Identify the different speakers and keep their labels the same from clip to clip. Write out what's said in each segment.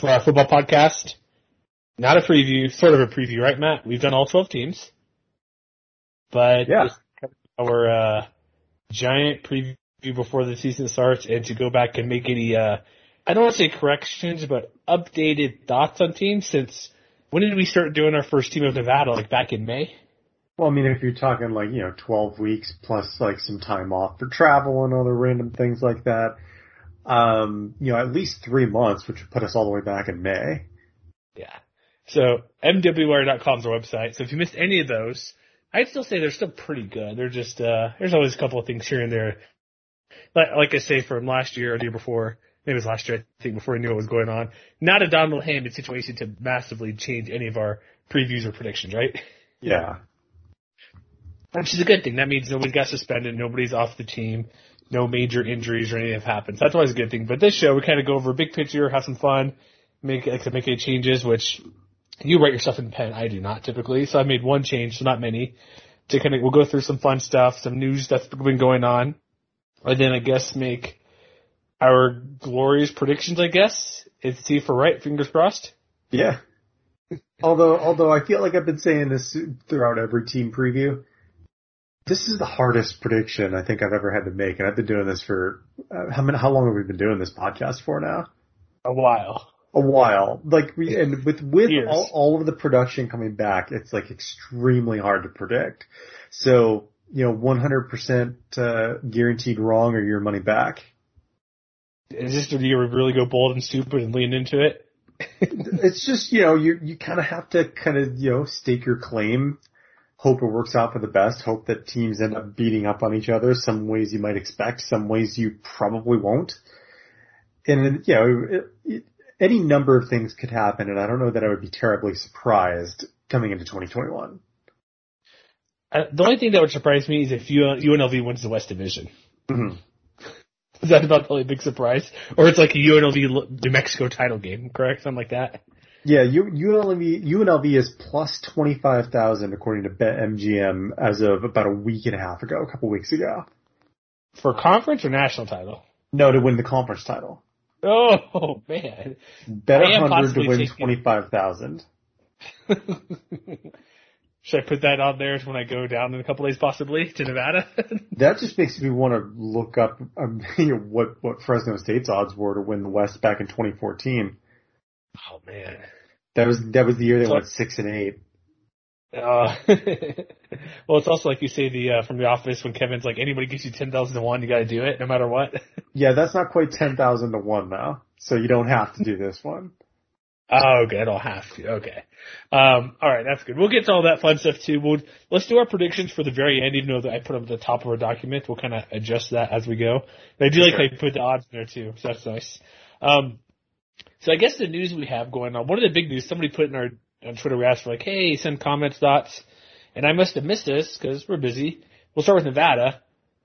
Speaker 1: For our football podcast. Not a preview, sort of a preview, right, Matt? We've done all 12 teams. But
Speaker 2: Yeah.
Speaker 1: this is kind of our uh, giant preview before the season starts and to go back and make any, uh, I don't want to say corrections, but updated thoughts on teams since when did we start doing our first team of Nevada? Like back in May?
Speaker 2: Well, I mean, if you're talking like, you know, 12 weeks plus like some time off for travel and other random things like that, um, you know, at least three months, which would put us all the way back in May.
Speaker 1: Yeah. So MWWire.com is our website. So if you missed any of those, I'd still say they're still pretty good. They're just uh there's always a couple of things here and there. Like like I say from last year or the year before, maybe it was last year, I think before we knew what was going on. Not a Donald handed situation to massively change any of our previews or predictions, right?
Speaker 2: Yeah.
Speaker 1: Which is a good thing. That means nobody's got suspended, nobody's off the team, no major injuries or anything have happened. So that's always a good thing. But this show we kinda go over a big picture, have some fun, make like make any changes, which you write yourself in pen. I do not typically. So I made one change, so not many. To kind of, we'll go through some fun stuff, some news that's been going on. And then I guess make our glorious predictions, I guess. And see if we're right. Fingers crossed.
Speaker 2: Yeah. although, although I feel like I've been saying this throughout every team preview, this is the hardest prediction I think I've ever had to make, and I've been doing this for uh, how many? How long have we been doing this podcast for now?
Speaker 1: A while.
Speaker 2: A while, like we and with with
Speaker 1: Years.
Speaker 2: all, all of the production coming back, it's like extremely hard to predict. So you know, 100% uh, guaranteed wrong or your money back.
Speaker 1: Is this the year we really go bold and stupid and lean into it?
Speaker 2: it's just you know you you kind of have to kind of you know stake your claim hope it works out for the best hope that teams end up beating up on each other some ways you might expect some ways you probably won't and you know it, it, any number of things could happen and i don't know that i would be terribly surprised coming into 2021
Speaker 1: Uh, the only thing that would surprise me is if UN UNLV wins the West Division.
Speaker 2: Mhm.
Speaker 1: Is that about the only big surprise? Or it's like a UNLV New Mexico title game, correct? Something like that.
Speaker 2: Yeah UNLV, UNLV is plus 25,000 according to BetMGM as of about a week and a half ago, a couple weeks ago.
Speaker 1: For conference or national title?
Speaker 2: No, to win the conference title.
Speaker 1: Oh man.
Speaker 2: Bet
Speaker 1: I am
Speaker 2: a hundred to win twenty five thousand.
Speaker 1: Should I put that on there when I go down in a couple days, possibly to Nevada?
Speaker 2: That just makes me want to look up um, you know, what what Fresno State's odds were to win the West back in 2014.
Speaker 1: Oh man.
Speaker 2: That was that was the year they
Speaker 1: So-
Speaker 2: went six and eight.
Speaker 1: Uh, well, it's also like you say the uh, from the office when Kevin's like, anybody gives you ten thousand to one, you got to do it no matter what.
Speaker 2: Yeah, that's not quite ten thousand to one now, so you don't have to do this one.
Speaker 1: Oh, okay. I don't have to. Okay. Um, all right. That's good. We'll get to all that fun stuff too. We'll, let's do our predictions for the very end, even though that I put them at the top of our document. We'll kind of adjust that as we go. And I do like how you put the odds in there too. So that's nice. Um, so I guess the news we have going on, one of the big news, somebody put in our, on Twitter, we asked for like, hey, send comments, thoughts. And I must have missed this because we're busy. We'll start with Nevada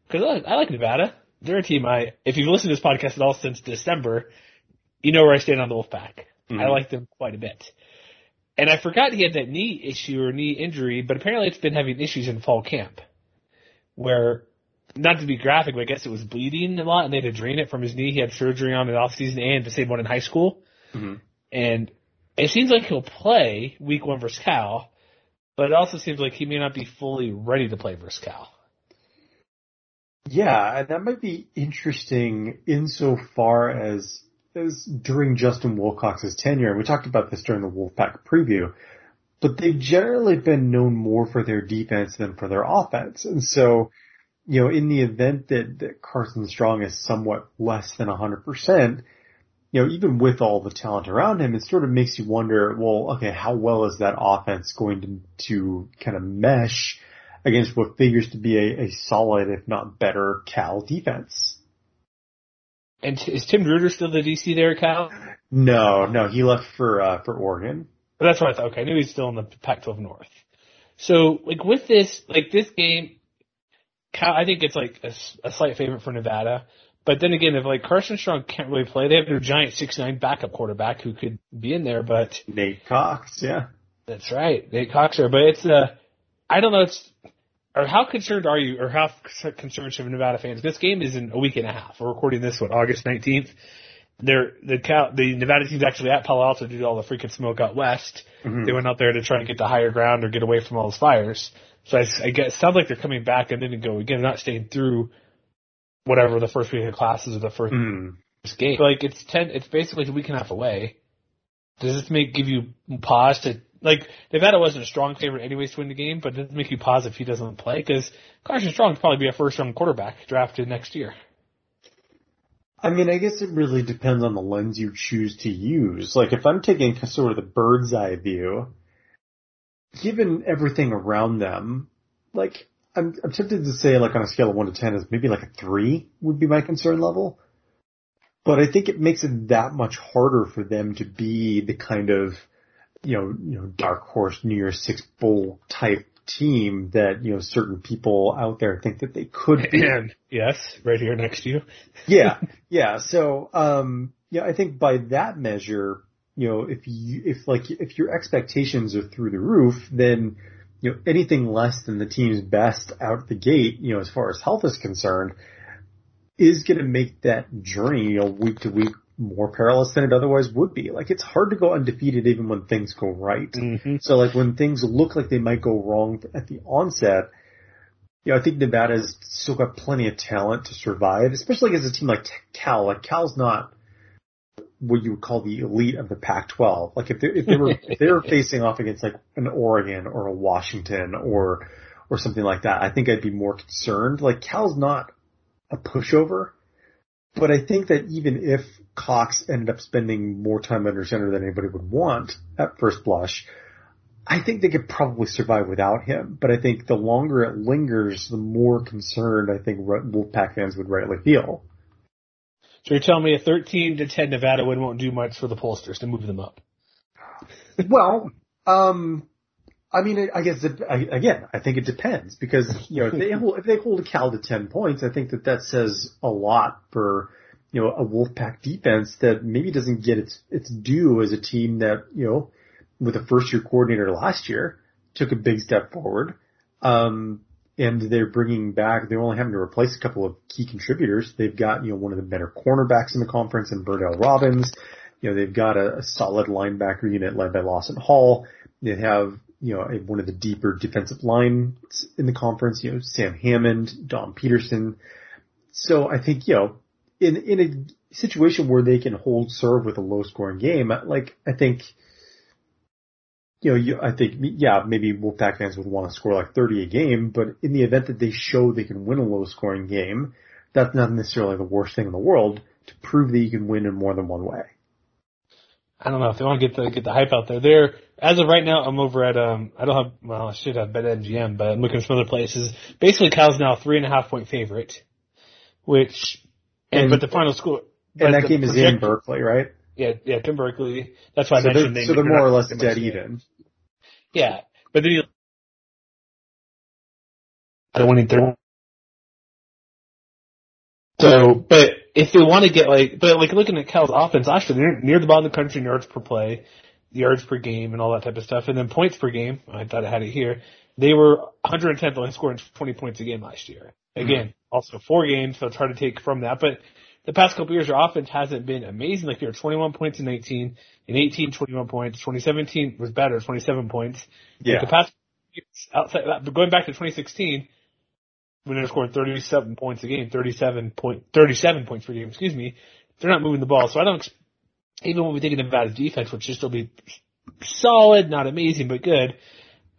Speaker 1: because I, like- I like Nevada. They're a team I, if you've listened to this podcast at all since December, you know where I stand on the Wolfpack. Mm-hmm. I like them quite a bit. And I forgot he had that knee issue or knee injury, but apparently it's been having issues in fall camp. Where, not to be graphic, but I guess it was bleeding a lot and they had to drain it from his knee. He had surgery on it off season and the same one in high school.
Speaker 2: Mhm.
Speaker 1: And it seems like he'll play week one versus Cal, but it also seems like he may not be fully ready to play versus Cal.
Speaker 2: Yeah, and that might be interesting insofar as as during Justin Wilcox's tenure, and we talked about this during the Wolfpack preview, but they've generally been known more for their defense than for their offense. And so, you know, in the event that, that Carson Strong is somewhat less than 100%, you know, even with all the talent around him, it sort of makes you wonder, well, okay, how well is that offense going to, to kind of mesh against what figures to be a, a solid, if not better, Cal defense?
Speaker 1: And t- is Tim DeRuyter still the DC there, Cal?
Speaker 2: No, no, he left for, uh, for Oregon.
Speaker 1: But that's what I thought. Okay, I knew he's still in the Pac-12 North. So, like with this, like this game, I think it's like a slight favorite for Nevada. But then again, if like Carson Strong can't really play, they have their giant six nine backup quarterback who could be in there. But
Speaker 2: Nate Cox, yeah.
Speaker 1: that's right, Nate Cox. Coxer. But it's uh, I don't know. It's or how concerned are you, or how concerned should Nevada fans? This game is in a week and a half. We're recording this what August nineteenth. They're the Cal, the Nevada team's actually at Palo Alto to do all the freaking smoke out west.
Speaker 2: Mhm.
Speaker 1: They went out there to try to get to higher ground or get away from all those fires. So I, I guess it sounds like they're coming back and then to go again, not staying through whatever the first week of classes or the first
Speaker 2: Mm.
Speaker 1: game. Like it's ten, it's basically a week and a half away. Does this make give you pause to like Nevada wasn't a strong favorite anyways to win the game, but does it make you pause if he doesn't play? Because Carson Strong will probably be a first round quarterback drafted next year.
Speaker 2: I mean, I guess it really depends on the lens you choose to use. Like, if I'm taking sort of the bird's eye view, given everything around them, like, I'm, I'm tempted to say, like, on a scale of 1 to 10 is maybe like a 3 would be my concern level. But I think it makes it that much harder for them to be the kind of, you know, you know, dark horse New Year's Six bowl type team that, you know, certain people out there think that they could be.
Speaker 1: And yes, right here next to you.
Speaker 2: yeah, yeah. So, um, yeah, I think by that measure, you know, if you, if like, if your expectations are through the roof, then, you know, anything less than the team's best out the gate, you know, as far as health is concerned, is going to make that journey, you know, week to week more perilous than it otherwise would be. Like, it's hard to go undefeated even when things go right.
Speaker 1: Mm-hmm.
Speaker 2: So like when things look like they might go wrong at the onset, you know, I think Nevada's still got plenty of talent to survive, especially against a team like Cal. Like Cal's not what you would call the elite of the Pac-12. Like if they, if they were if they were facing off against like an Oregon or a Washington or or something like that, I think I'd be more concerned. Like Cal's not a pushover, but I think that even if Cox ended up spending more time under center than anybody would want at first blush, I think they could probably survive without him. But I think the longer it lingers, the more concerned I think Wolfpack fans would rightly feel.
Speaker 1: So you're telling me a 13 to 10 Nevada win won't do much for the pollsters to move them up?
Speaker 2: well, um, I mean, I guess it, I, again, I think it depends because you know if they hold, if they hold a Cal to ten points, I think that that says a lot for you know a Wolfpack defense that maybe doesn't get its its due as a team that you know with a first year coordinator last year took a big step forward. Um, and they're bringing back. They're only having to replace a couple of key contributors. They've got you know one of the better cornerbacks in the conference in Berdale Robins. You know they've got a, a solid linebacker unit led by Lawson Hall. They have you know one of the deeper defensive lines in the conference. You know Sam Hammond, Dom Peterson. So I think you know in in a situation where they can hold serve with a low scoring game, like I think you know, you, I think, yeah, maybe Wolfpack fans would want to score like 30 a game, but in the event that they show they can win a low scoring game, that's not necessarily the worst thing in the world to prove that you can win in more than one way.
Speaker 1: I don't know if they want to get the get the hype out there. There, as of right now, I'm over at um. I don't have well, I should have BetMGM, but I'm looking at some other places. Basically, Cal's now a three and a half point favorite, which, and,
Speaker 2: And-
Speaker 1: but the final score.
Speaker 2: And that game is
Speaker 1: project-
Speaker 2: in Berkeley, right?
Speaker 1: Yeah, yeah, Tim Berkeley. That's why I
Speaker 2: So
Speaker 1: mentioned
Speaker 2: they're,
Speaker 1: they-
Speaker 2: so they're more or less dead even.
Speaker 1: Yeah, but then you. I don't want to. So, but if they want to get like, but like looking at Cal's offense last year, they're near the bottom of the country in yards per play, yards per game, and all that type of stuff, and then points per game. I thought I had it here. They were 110th, only scoring 20 points a game last year. Hmm. Again, also four games, so it's hard to take from that. But the past couple years, their offense hasn't been amazing. Like they were 21 points in 19, in 18, 21 points. 2017 was better, 27 points.
Speaker 2: Yeah.
Speaker 1: Like the past years, outside that, but going back to 2016, when they're scoring 37 points a game, 37 point, 37 points per game, excuse me, they're not moving the ball. So I don't, even when we think of Nevada's defense, which should still be solid, not amazing, but good,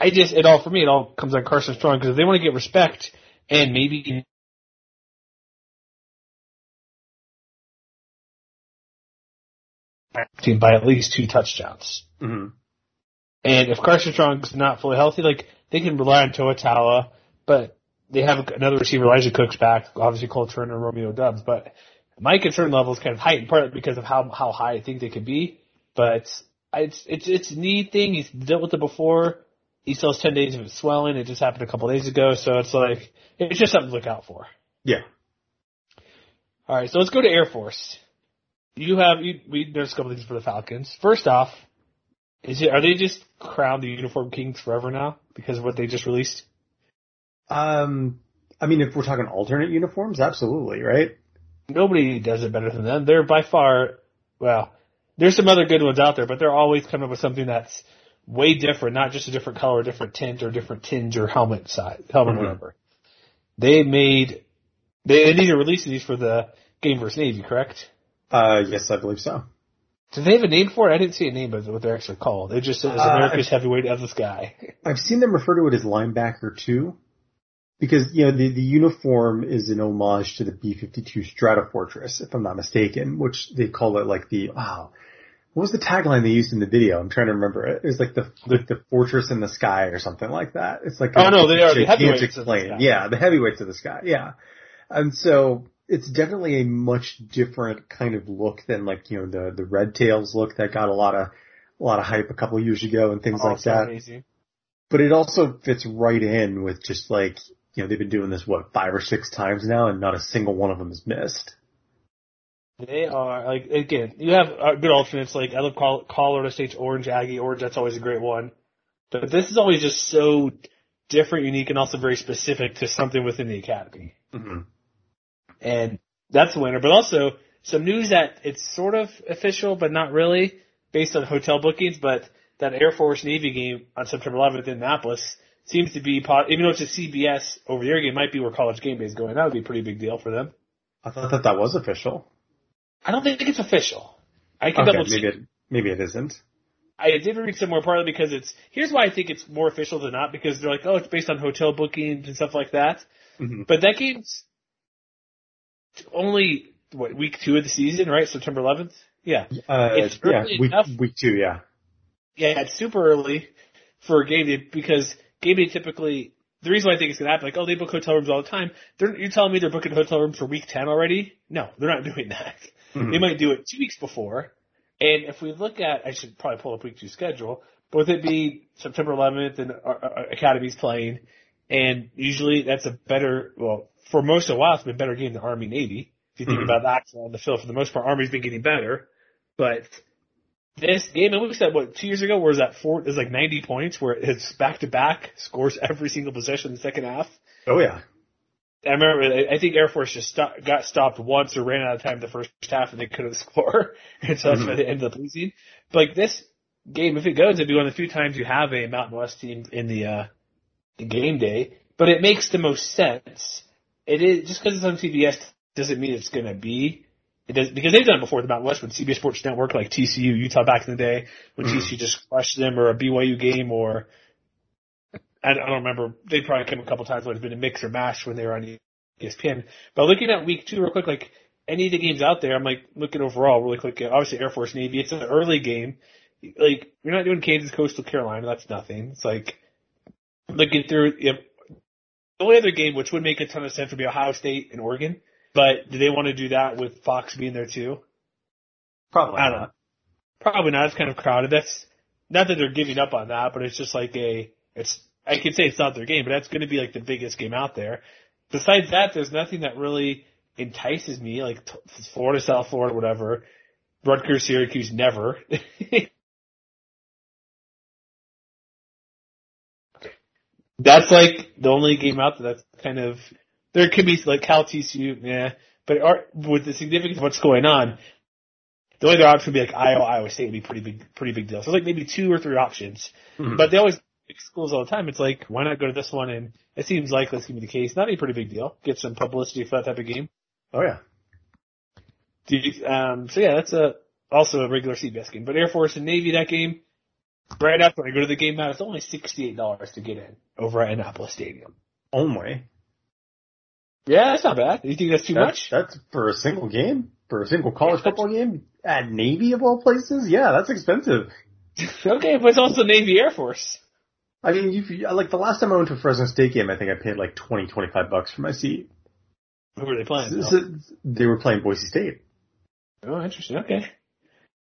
Speaker 1: I just, it all, for me, it all comes on Carson Strong, because if they want to get respect, and maybe team by at least two touchdowns.
Speaker 2: hmm
Speaker 1: And if Carson Strong's not fully healthy, like they can rely on Toa but they have another receiver, Elijah Cooks back, obviously Cole Turner, Romeo Doubs, but my concern level is kind of heightened partly because of how how high I think they could be. But it's it's it's a need thing. He's dealt with it before. He still has ten days of it swelling. It just happened a couple days ago, so it's like it's just something to look out for.
Speaker 2: Yeah.
Speaker 1: All right, so let's go to Air Force. You have you, we there's a couple things for the Falcons. First off, is it are they just crowned the uniform kings forever now because of what they just released?
Speaker 2: Um, I mean, if we're talking alternate uniforms, absolutely, right?
Speaker 1: Nobody does it better than them. They're by far well. There's some other good ones out there, but they're always coming up with something that's way different, not just a different color, a different tint, or different tinge or helmet size, helmet
Speaker 2: Mhm.
Speaker 1: whatever. They made they, they need to release these for the game versus Navy, correct?
Speaker 2: Uh, yes, I believe so.
Speaker 1: Do they have a name for it? I didn't see a name of what they're actually called. It just says
Speaker 2: Uh,
Speaker 1: America's heavyweight of the sky.
Speaker 2: I've seen them refer to it as linebacker too, because you know the the uniform is an homage to the B-52 Stratofortress, if I'm not mistaken, which they call it like the wow. What was the tagline they used in the video? I'm trying to remember it. It was like the like the fortress in the sky or something like that. It's like
Speaker 1: Oh, no, they are the heavyweights of the sky.
Speaker 2: Yeah, the heavyweights of the sky. Yeah, and so it's definitely a much different kind of look than like you know the the red tails look that got a lot of a lot of hype a couple of years ago and things like
Speaker 1: Also
Speaker 2: that
Speaker 1: amazing.
Speaker 2: but it also fits right in with just like you know they've been doing this what five or six times now and not a single one of them is missed
Speaker 1: They are like again. You have uh, good alternates like I love Colorado State's Orange Aggie Orange. That's always a great one. But this is always just so different, unique, and also very specific to something within the academy.
Speaker 2: mm-hmm.
Speaker 1: And that's the winner. But also some news that it's sort of official, but not really, based on hotel bookings. But that Air Force Navy game on September 11th in Annapolis seems to be, even though it's a CBS over the air game, might be where College Game Day is going. That would be a pretty big deal for them.
Speaker 2: i thought that that was official
Speaker 1: I don't think it's official. I can
Speaker 2: okay
Speaker 1: double check.
Speaker 2: maybe it maybe it isn't
Speaker 1: I did read somewhere partly because it's here's why I think it's more official than not because they're like oh it's based on hotel bookings and stuff like that.
Speaker 2: Mhm.
Speaker 1: But that game's only what week two of the season, right? September 11th. Yeah.
Speaker 2: uh
Speaker 1: It's
Speaker 2: yeah week
Speaker 1: enough.
Speaker 2: week two yeah
Speaker 1: Yeah, it's super early for a game day because game day typically the reason why I think it's gonna happen, like, oh, they book hotel rooms all the time. They're, you're telling me they're booking hotel rooms for week ten already? No, they're not doing that.
Speaker 2: Mhm.
Speaker 1: They might do it two weeks before. And if we look at, I should probably pull up week two schedule, but with it be September 11th and our, our Academy's playing, and usually that's a better, well, for most of a while it's been a better game than Army Navy. If you think
Speaker 2: Mhm.
Speaker 1: about that on the field, for the most part, Army's been getting better. But this game, and we said what two years ago, where was that four? It was like 90 points, where it's back to back scores every single possession in the second half.
Speaker 2: Oh yeah.
Speaker 1: I remember, I think Air Force just stop, got stopped once or ran out of time the first half and they couldn't score. and so that's
Speaker 2: Mhm.
Speaker 1: why they ended up losing. But like this game, if it goes, it'd be one of the few times you have a Mountain West team in the, uh, the game day. But it makes the most sense. It is, just because it's on CBS doesn't mean it's gonna be. It does, because they've done it before the Mountain West with CBS Sports Network, like TCU, Utah back in the day, when
Speaker 2: Mhm.
Speaker 1: TCU just crushed them, or a BYU game, or I don't I don't remember. They probably came a couple times when it's been a mix or mash when they were on ESPN. But looking at week two real quick, like any of the games out there, I'm like looking overall really quick. Obviously Air Force Navy, it's an early game. Like you're not doing Kansas Coastal Carolina, that's nothing. It's like looking through. Know, the only other game which would make a ton of sense would be Ohio State and Oregon. But do they want to do that with Fox being there too?
Speaker 2: Probably
Speaker 1: I don't know. Probably not. It's kind of crowded. That's not that they're giving up on that, but it's just like a. It's I could say it's not their game, but that's going to be like the biggest game out there. Besides that, there's nothing that really entices me, like t- Florida, South Florida, whatever. Rutgers, Syracuse, never. that's like the only game out there that's kind of. There could be like Cal TCU, yeah, but are, with the significance of what's going on, the only other option would be like Iowa, Iowa State would be pretty big, pretty big deal. So it's like maybe two or three options.
Speaker 2: Mhm.
Speaker 1: But they always pick schools all the time. It's like, why not go to this one? And it seems like that's to be the case. Not a pretty big deal. Get some publicity for that type of game.
Speaker 2: Oh yeah.
Speaker 1: Do you, um, so yeah, that's a, also a regular CBS game. But Air Force and Navy, that game, right after I go to the game now, it's only $68 to get in over at Annapolis Stadium.
Speaker 2: Only.
Speaker 1: Yeah, that's not bad. You think that's too
Speaker 2: That's,
Speaker 1: much?
Speaker 2: that's for a single game? For a single college football game? At Navy of all places? Yeah, that's expensive.
Speaker 1: okay, but it's also Navy Air Force.
Speaker 2: I mean, you like the last time I went to a Fresno State game, I think I paid like twenty, twenty-five bucks for my seat.
Speaker 1: Who were they playing?
Speaker 2: So- They were playing Boise State.
Speaker 1: Oh, interesting. Okay.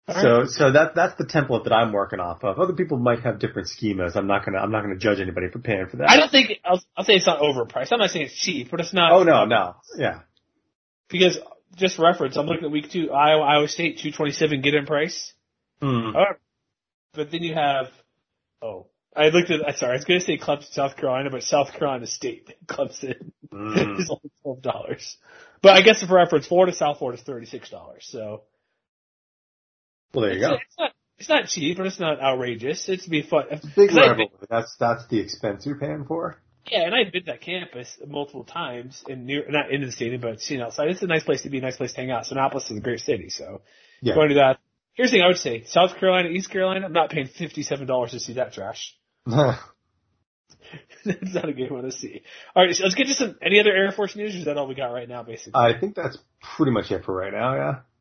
Speaker 1: All
Speaker 2: So,
Speaker 1: right.
Speaker 2: so that that's the template that I'm working off of. Other people might have different schemas. I'm not gonna I'm not gonna judge anybody for paying for that.
Speaker 1: I don't think I'll, I'll say it's not overpriced. I'm not saying it's cheap, but it's not.
Speaker 2: Oh no, no, yeah.
Speaker 1: Because just reference, I'm looking at week two, Iowa, Iowa State, 227 get in price.
Speaker 2: Hmm.
Speaker 1: However, but then you have, oh, I looked at, sorry, I was going to say Clemson, South Carolina, but South Carolina State, Clemson
Speaker 2: Mm.
Speaker 1: is only twelve dollars. But I guess for reference, Florida, South Florida is thirty six dollars. So
Speaker 2: Well, there you
Speaker 1: it's,
Speaker 2: go.
Speaker 1: it's not it's not cheap, but it's not outrageous. It's be fun.
Speaker 2: Big
Speaker 1: 'Cause I-
Speaker 2: rivalry. That's that's the expense you're paying for.
Speaker 1: Yeah, and I've been to that campus multiple times and near, not into the stadium, but seen outside. It's a nice place to be, a nice place to hang out. So Annapolis is a great city, so
Speaker 2: Yeah.
Speaker 1: going to that. Here's the thing I would say: South Carolina, East Carolina. I'm not paying fifty seven dollars to see that trash. That's not a good one to see. All right, so let's get to some any other Air Force news. Or is that all we got right now, basically?
Speaker 2: I think that's pretty much it for right now. Yeah.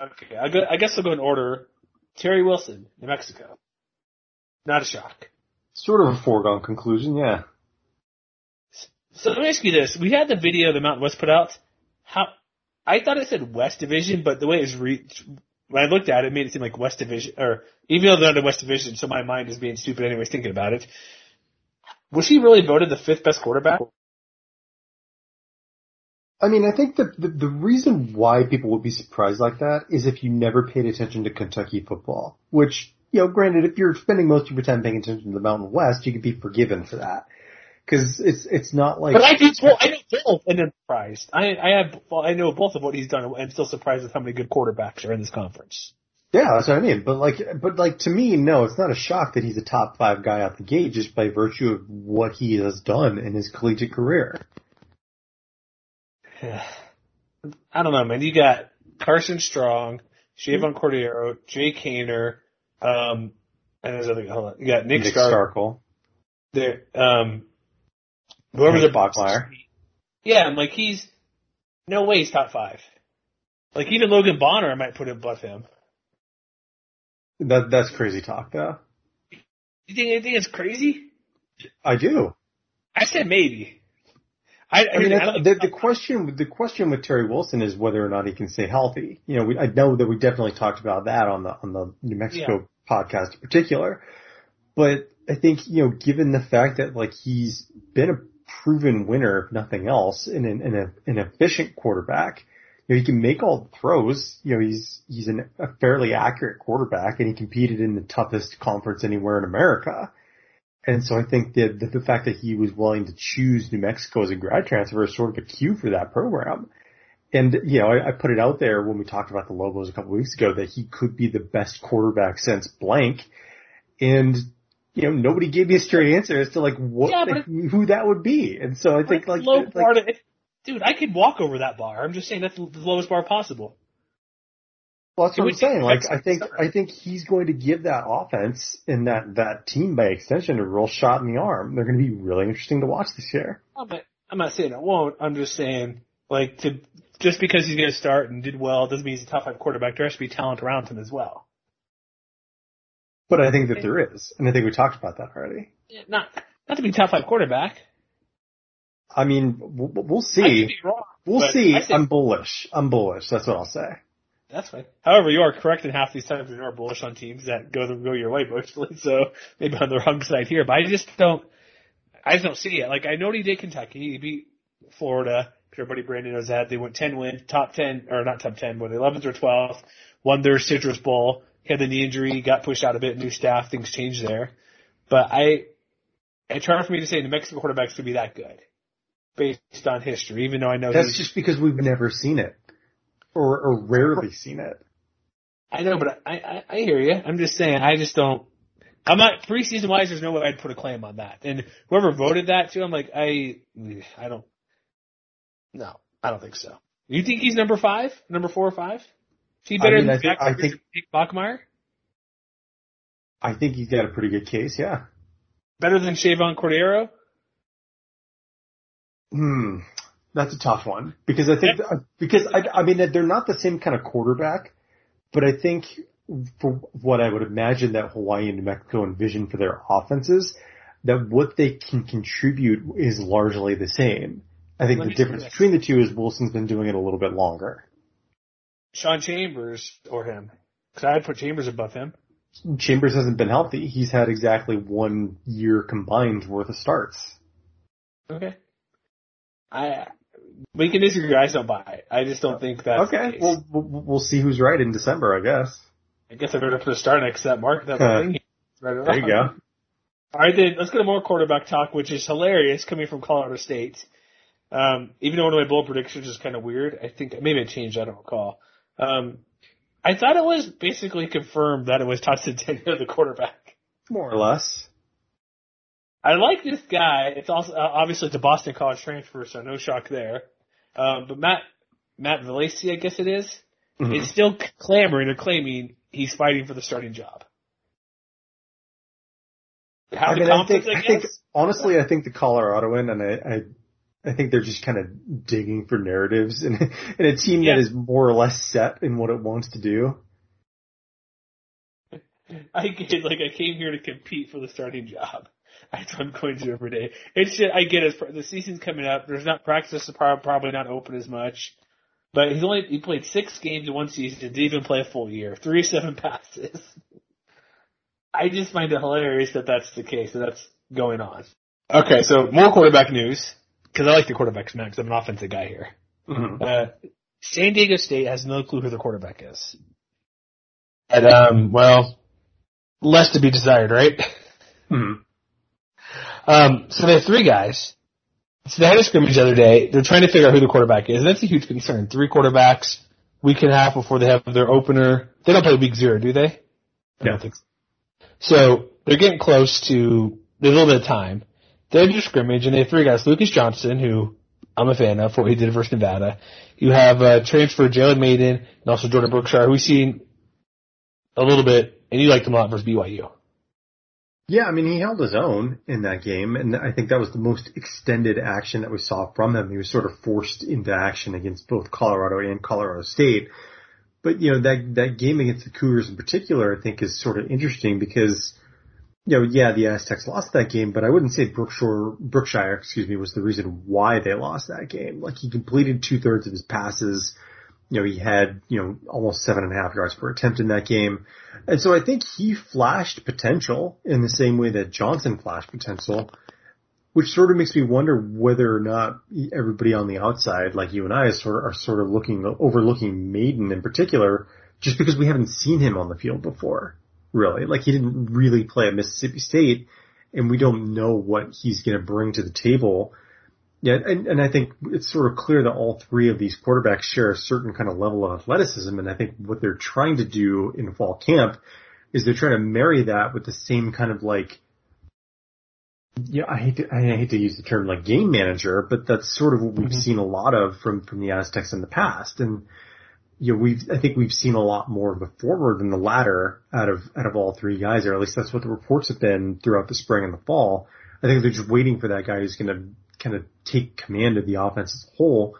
Speaker 1: Okay, I, go, I guess I'll go in order. Terry Wilson, New Mexico. Not a shock.
Speaker 2: Sort of a foregone conclusion. Yeah.
Speaker 1: So let me ask you this: We had the video the Mountain West put out. How I thought it said West Division, but the way it's re- when I looked at it, it made it seem like West Division, or even though they're not in West Division, so my mind is being stupid anyways thinking about it. Was he really voted the fifth best quarterback?
Speaker 2: I mean, I think the, the the reason why people would be surprised like that is if you never paid attention to Kentucky football. Which, you know, granted, if you're spending most of your time paying attention to the Mountain West, you could be forgiven for that. Because it's it's not like
Speaker 1: But I do, well, I know both, and I'm surprised. I I have, well, I know both of what he's done, and I'm still surprised with how many good quarterbacks are in this conference.
Speaker 2: Yeah, that's what I mean. But like, but like to me, no, it's not a shock that he's a top five guy out the gate just by virtue of what he has done in his collegiate career.
Speaker 1: I don't know, man. You got Carson Strong, Chevan Cordeiro, Jake Haener, um, and there's other. Hold on. You got Nick,
Speaker 2: Nick
Speaker 1: Stark.
Speaker 2: Starkel,
Speaker 1: There, um, whoever's
Speaker 2: Hank
Speaker 1: a
Speaker 2: Bachmeier.
Speaker 1: Yeah, I'm like he's no way he's top five. Like even Logan Bonner, I might put above him.
Speaker 2: That that's crazy talk, though.
Speaker 1: You think anything is crazy?
Speaker 2: I do.
Speaker 1: I said maybe. I,
Speaker 2: I mean,
Speaker 1: I
Speaker 2: the, the question, the question with Terry Wilson is whether or not he can stay healthy. You know, we, I know that we definitely talked about that on the on the New Mexico podcast in particular, but I think you know, given the fact that like he's been a proven winner, if nothing else, in an, in a, an efficient quarterback. You know, he can make all the throws. You know, he's he's an, a fairly accurate quarterback, and he competed in the toughest conference anywhere in America. And so I think that the, the fact that he was willing to choose New Mexico as a grad transfer is sort of a cue for that program. And, you know, I, I put it out there when we talked about the Lobos a couple weeks ago that he could be the best quarterback since blank. And, you know, nobody gave me a straight answer as to like what,
Speaker 1: Yeah,
Speaker 2: like, who that would be. And so I think like,
Speaker 1: low
Speaker 2: like
Speaker 1: bar to, dude, I could walk over that bar. I'm just saying that's the lowest bar possible.
Speaker 2: Well, that's
Speaker 1: It
Speaker 2: what I'm saying. Like, I think,
Speaker 1: start.
Speaker 2: I think he's going to give that offense and that, that team by extension a real shot in the arm. They're going to be really interesting to watch this year.
Speaker 1: I'm not, I'm not saying it won't. I'm just saying, like, to just because he's going to start and did well doesn't mean he's a top five quarterback. There has to be talent around him as well.
Speaker 2: But I think that there is. And I think we talked about that already.
Speaker 1: Yeah, Not not to be top five quarterback.
Speaker 2: I mean, we'll, we'll see.
Speaker 1: wrong.
Speaker 2: We'll see. I'm bullish. I'm bullish. That's what I'll say.
Speaker 1: That's fine. However, you are correct in half these times you are bullish on teams that go go your way mostly. So maybe on the wrong side here, but I just don't. I just don't see it. Like I know what he did Kentucky. He beat Florida. Everybody Brandon knows that. They went ten wins, top ten or not top ten, but eleventh or twelfth. Won their Citrus Bowl. He had the knee injury, got pushed out a bit. New staff, things changed there. But I, it's hard for me to say New Mexico quarterbacks could be that good based on history. Even though I know
Speaker 2: That's just because we've never seen it. Or, or rarely seen it.
Speaker 1: I know, but I, I, I hear you. I'm just saying, I just don't. I'm not preseason wise. There's no way I'd put a claim on that. And whoever voted that too, I'm like, I, I don't. No, I don't think so. You think he's number five, number four or five? Is he
Speaker 2: I
Speaker 1: better
Speaker 2: mean,
Speaker 1: than
Speaker 2: I think- I think-
Speaker 1: Bachmeier?
Speaker 2: I think he's got a pretty good case, yeah.
Speaker 1: Better than Chevan Cordeiro?
Speaker 2: Hmm. That's a tough one because I think because I, I mean they're not the same kind of quarterback, but I think for what I would imagine that Hawaii and New Mexico envision for their offenses, that what they can contribute is largely the same. I think
Speaker 1: Let
Speaker 2: the difference between the two is Wilson's been doing it a little bit longer.
Speaker 1: Sean Chambers or him? Because I'd put Chambers above him.
Speaker 2: Chambers hasn't been healthy. He's had exactly one year combined worth of starts.
Speaker 1: Okay. I we can disagree. I don't buy it. I just don't think that's the
Speaker 2: okay, well we'll we'll see who's right in December, I guess.
Speaker 1: I guess I better put a star next to that mark. That
Speaker 2: Uh,
Speaker 1: thing. Right
Speaker 2: There you go.
Speaker 1: All right, then let's go to more quarterback talk, which is hilarious coming from Colorado State. Um, even though one of my bold predictions is kind of weird, I think maybe it changed. I don't recall. Um, I thought it was basically confirmed that it was Todd Centeio, the quarterback.
Speaker 2: More or less.
Speaker 1: I like this guy. It's also uh, obviously it's a Boston College transfer, so no shock there. Um, but Matt Matt Valecce, I guess it is,
Speaker 2: Mhm.
Speaker 1: is still clamoring or claiming he's fighting for the starting job. Have
Speaker 2: I mean, I think,
Speaker 1: I,
Speaker 2: think, honestly, I think the Coloradoan, and I, I, I think they're just kind of digging for narratives in, in a team
Speaker 1: Yeah.
Speaker 2: that is more or less set in what it wants to do.
Speaker 1: I get like I came here to compete for the starting job. That's what I'm going to every day. It's just I get it. The season's coming up. There's not practice. is Probably not open as much. But he's only he played six games in one season. Didn't even play a full year. Three seven passes. I just find it hilarious that that's the case. That that's going on. Okay, so more quarterback news because I like the quarterbacks man. Because I'm an offensive guy here.
Speaker 2: Mm-hmm.
Speaker 1: Uh, San Diego State has no clue who the quarterback is. And um, well, less to be desired, right?
Speaker 2: Mhm.
Speaker 1: Um, so they have three guys. So they had a scrimmage the other day. They're trying to figure out who the quarterback is. That's a huge concern. Three quarterbacks. week and a half before they have their opener. They don't play week zero, do they? I
Speaker 2: No.
Speaker 1: don't think so. So they're getting close to there's a little bit of time. They do scrimmage and they have three guys. Lucas Johnson, who I'm a fan of for what he did versus Nevada. You have uh, transfer Jalen Mayden and also Jordan Brookshire, who we've seen a little bit, and you liked him a lot versus BYU.
Speaker 2: Yeah, I mean, he held his own in that game, and I think that was the most extended action that we saw from him. He was sort of forced into action against both Colorado and Colorado State. But, you know, that, that game against the Cougars in particular, I think is sort of interesting because, you know, yeah, the Aztecs lost that game, but I wouldn't say Brookshire, Brookshire, excuse me, was the reason why they lost that game. Like he completed two thirds of his passes. You know, he had, you know, almost seven and a half yards per attempt in that game. And so I think he flashed potential in the same way that Johnson flashed potential, which sort of makes me wonder whether or not everybody on the outside, like you and I, sort are sort of looking, overlooking Mayden in particular, just because we haven't seen him on the field before, really. Like he didn't really play at Mississippi State, and we don't know what he's going to bring to the table. Yeah, and, and I think it's sort of clear that all three of these quarterbacks share a certain kind of level of athleticism, and I think what they're trying to do in fall camp is they're trying to marry that with the same kind of like, yeah, I hate to, I hate to use the term like game manager, but that's sort of what we've mm-hmm. seen a lot of from, from the Aztecs in the past. And, you know, we've, I think we've seen a lot more of the former than the latter out of, out of all three guys, or at least that's what the reports have been throughout the spring and the fall. I think they're just waiting for that guy who's going to kind of take command of the offense as a whole,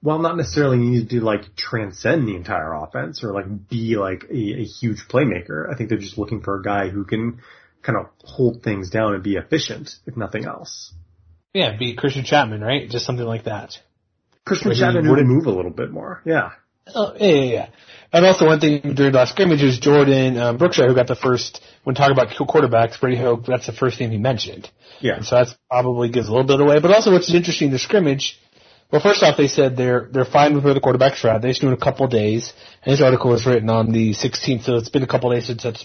Speaker 2: while not necessarily needing to like transcend the entire offense or like be like a, a huge playmaker. I think they're just looking for a guy who can kind of hold things down and be efficient, if nothing else.
Speaker 1: Yeah, be Christian Chapman, right? Just something like that.
Speaker 2: Christian Chapman who
Speaker 1: wouldn't-
Speaker 2: move a little bit more. Yeah.
Speaker 1: Oh, yeah, yeah, yeah. And also one thing during the last scrimmage is Jordan um, Brookshire, who got the first, when talking about quarterbacks, Brady Hoke, that's the first name he mentioned.
Speaker 2: Yeah.
Speaker 1: And so that's probably gives a little bit away. But also what's interesting, the scrimmage, well, first off, they said they're, they're fine with where the quarterbacks are at. They just do it in a couple of days. And this article was written on the 16th, so it's been a couple of days since that's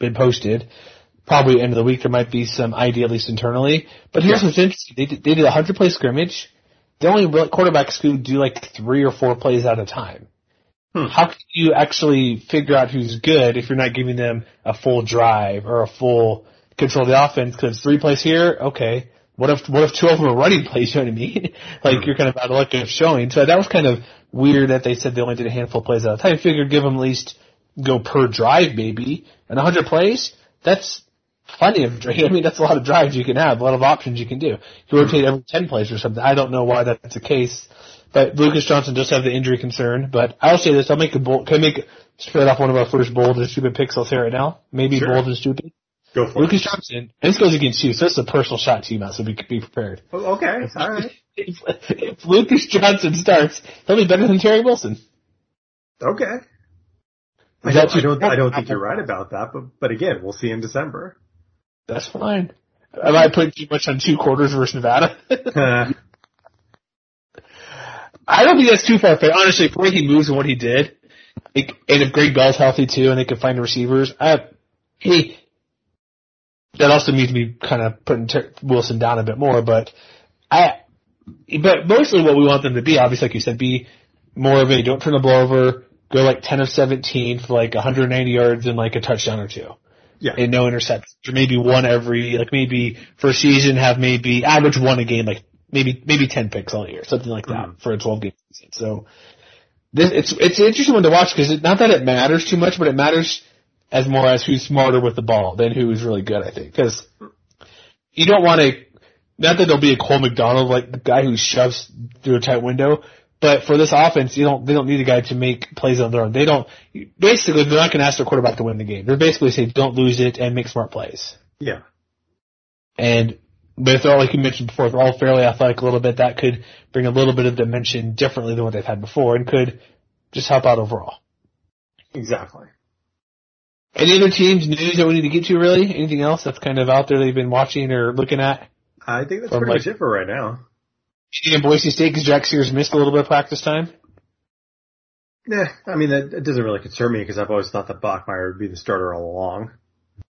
Speaker 1: been posted. Probably end of the week, there might be some idea, at least internally. But here's what's interesting. They did, they did a 100 play scrimmage. The only quarterbacks who do like three or four plays at a time. Hmm. How can you actually figure out who's good if you're not giving them a full drive or a full control of the offense? Because three plays here, okay. What if what if two of them are running plays? You know what I mean? like hmm. you're kind of out of luck of showing. So that was kind of weird that they said they only did a handful of plays at a time. I figured give them at least go per drive, maybe. And 100 plays, that's plenty of. I mean, that's a lot of drives you can have, a lot of options you can do. You hmm. rotate every 10 plays or something. I don't know why that's the case. But Lucas Johnson does have the injury concern. But I'll say this: I'll make a bold. Can I make straight off one of our first bold and stupid picks? I'll say right now. Maybe
Speaker 2: Sure.
Speaker 1: bold and stupid.
Speaker 2: Go for
Speaker 1: Lucas Johnson. And this goes against you, so this is a personal shot to you, Matt. So be be prepared.
Speaker 2: Oh, Okay. All right.
Speaker 1: If, if Lucas Johnson starts, he'll be better than Terry Wilson.
Speaker 2: Okay. I don't, I don't, I don't think you're right about that, but, but again, we'll see in December.
Speaker 1: That's fine. Am I putting too much on two quarters versus Nevada?
Speaker 2: Uh,
Speaker 1: I don't think that's too far fetched. Honestly, for where he moves and what he did, it, and if Greg Bell's healthy too, and they can find the receivers, I, he, that also means me kind of putting Ter- Wilson down a bit more, but I, but mostly what we want them to be, obviously, like you said, be more of a don't turn the ball over, go like 10 of 17 for like 190 yards and like a touchdown or two.
Speaker 2: yeah.
Speaker 1: And no interceptions. Or maybe one every, like maybe for a season have maybe average one a game, like maybe, maybe 10 picks all year, something like that mm-hmm. for a 12 game season. So this, it's, it's an interesting one to watch because it, not that it matters too much, but it matters as more as who's smarter with the ball than who is really good, I think. Cause you don't want to, not that there'll be a Cole McDonald, like the guy who shoves through a tight window, but for this offense, you don't, they don't need a guy to make plays on their own. They don't, basically, they're not going to ask their quarterback to win the game. They're basically saying, don't lose it and make smart plays.
Speaker 2: Yeah.
Speaker 1: And, but if they're all, like you mentioned before, if they're all fairly athletic a little bit, that could bring a little bit of dimension differently than what they've had before and could just help out overall.
Speaker 2: Exactly.
Speaker 1: Any other teams, news that we need to get to really? Anything else that's kind of out there that you've been watching or looking at?
Speaker 2: I think that's
Speaker 1: From
Speaker 2: pretty
Speaker 1: like-
Speaker 2: much it for right now.
Speaker 1: In Boise State, because Jack Sears missed a little bit of practice time.
Speaker 2: Nah, I mean, that, that doesn't really concern me because I've always thought that Bachmeier would be the starter all along.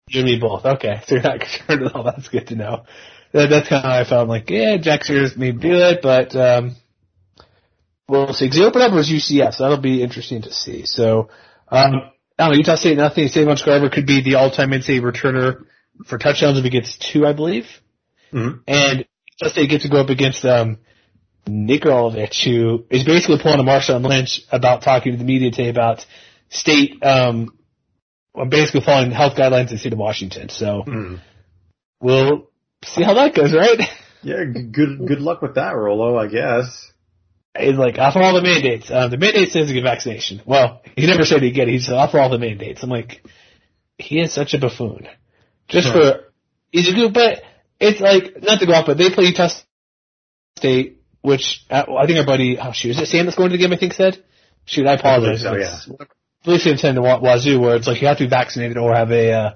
Speaker 1: You and me both. Okay, so you're not concerned at all. That's good to know. That, that's kind of how I felt. I'm like, yeah, Jack Sears may do it, but um, we'll see. 'Cause he opened up versus UCF, so that'll be interesting to see. So, um, I don't know, Utah State, nothing. Savon Scarver could be the all-time in-state returner for touchdowns if he gets two, I believe.
Speaker 2: Mhm.
Speaker 1: And Utah State gets to go up against, um, Nick who is basically pulling a Marshawn Lynch about talking to the media today about state, um, basically following health guidelines in the state of Washington. So
Speaker 2: Mm.
Speaker 1: we'll see how that goes, right?
Speaker 2: Yeah, good good luck with that, Rolo. I guess.
Speaker 1: He's like, off all the mandates. Uh, the mandate says to get vaccination. Well, he never said he'd get it. He said, all the mandates. I'm like, he is such a buffoon. Just for, he's a good, but it's like, not to go off, but they play Utah State, which, uh, I think our buddy, oh shoot, is it Sam that's going to the game, I think said? Shoot, I apologize.
Speaker 2: I believe
Speaker 1: It's- I believe it's attend to Wazoo where it's like you have to be vaccinated or have a, uh,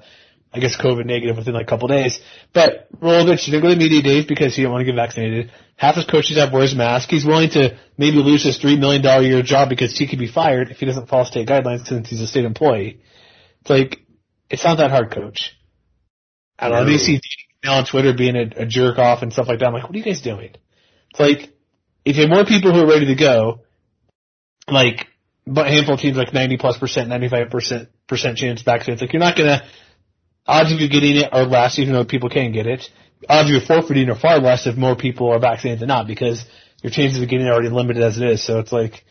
Speaker 1: I guess COVID negative within like a couple days. But Rolovich didn't go to media days because he didn't want to get vaccinated. Half his coaches have wears a mask. He's willing to maybe lose his three million dollar year job because he could be fired if he doesn't follow state guidelines since he's a state employee. It's like it's not that hard, coach. I don't know.
Speaker 2: No.
Speaker 1: You see now on Twitter being a, a jerk off and stuff like that. I'm like, what are you guys doing? It's like if you have more people who are ready to go, like but a handful of teams like 90 plus percent, 95 percent percent chance. It's like you're not gonna odds of you getting it are less, even though people can get it. Odds of you forfeiting are far less if more people are vaccinated than not, because your chances of getting it are already limited as it is. So it's like.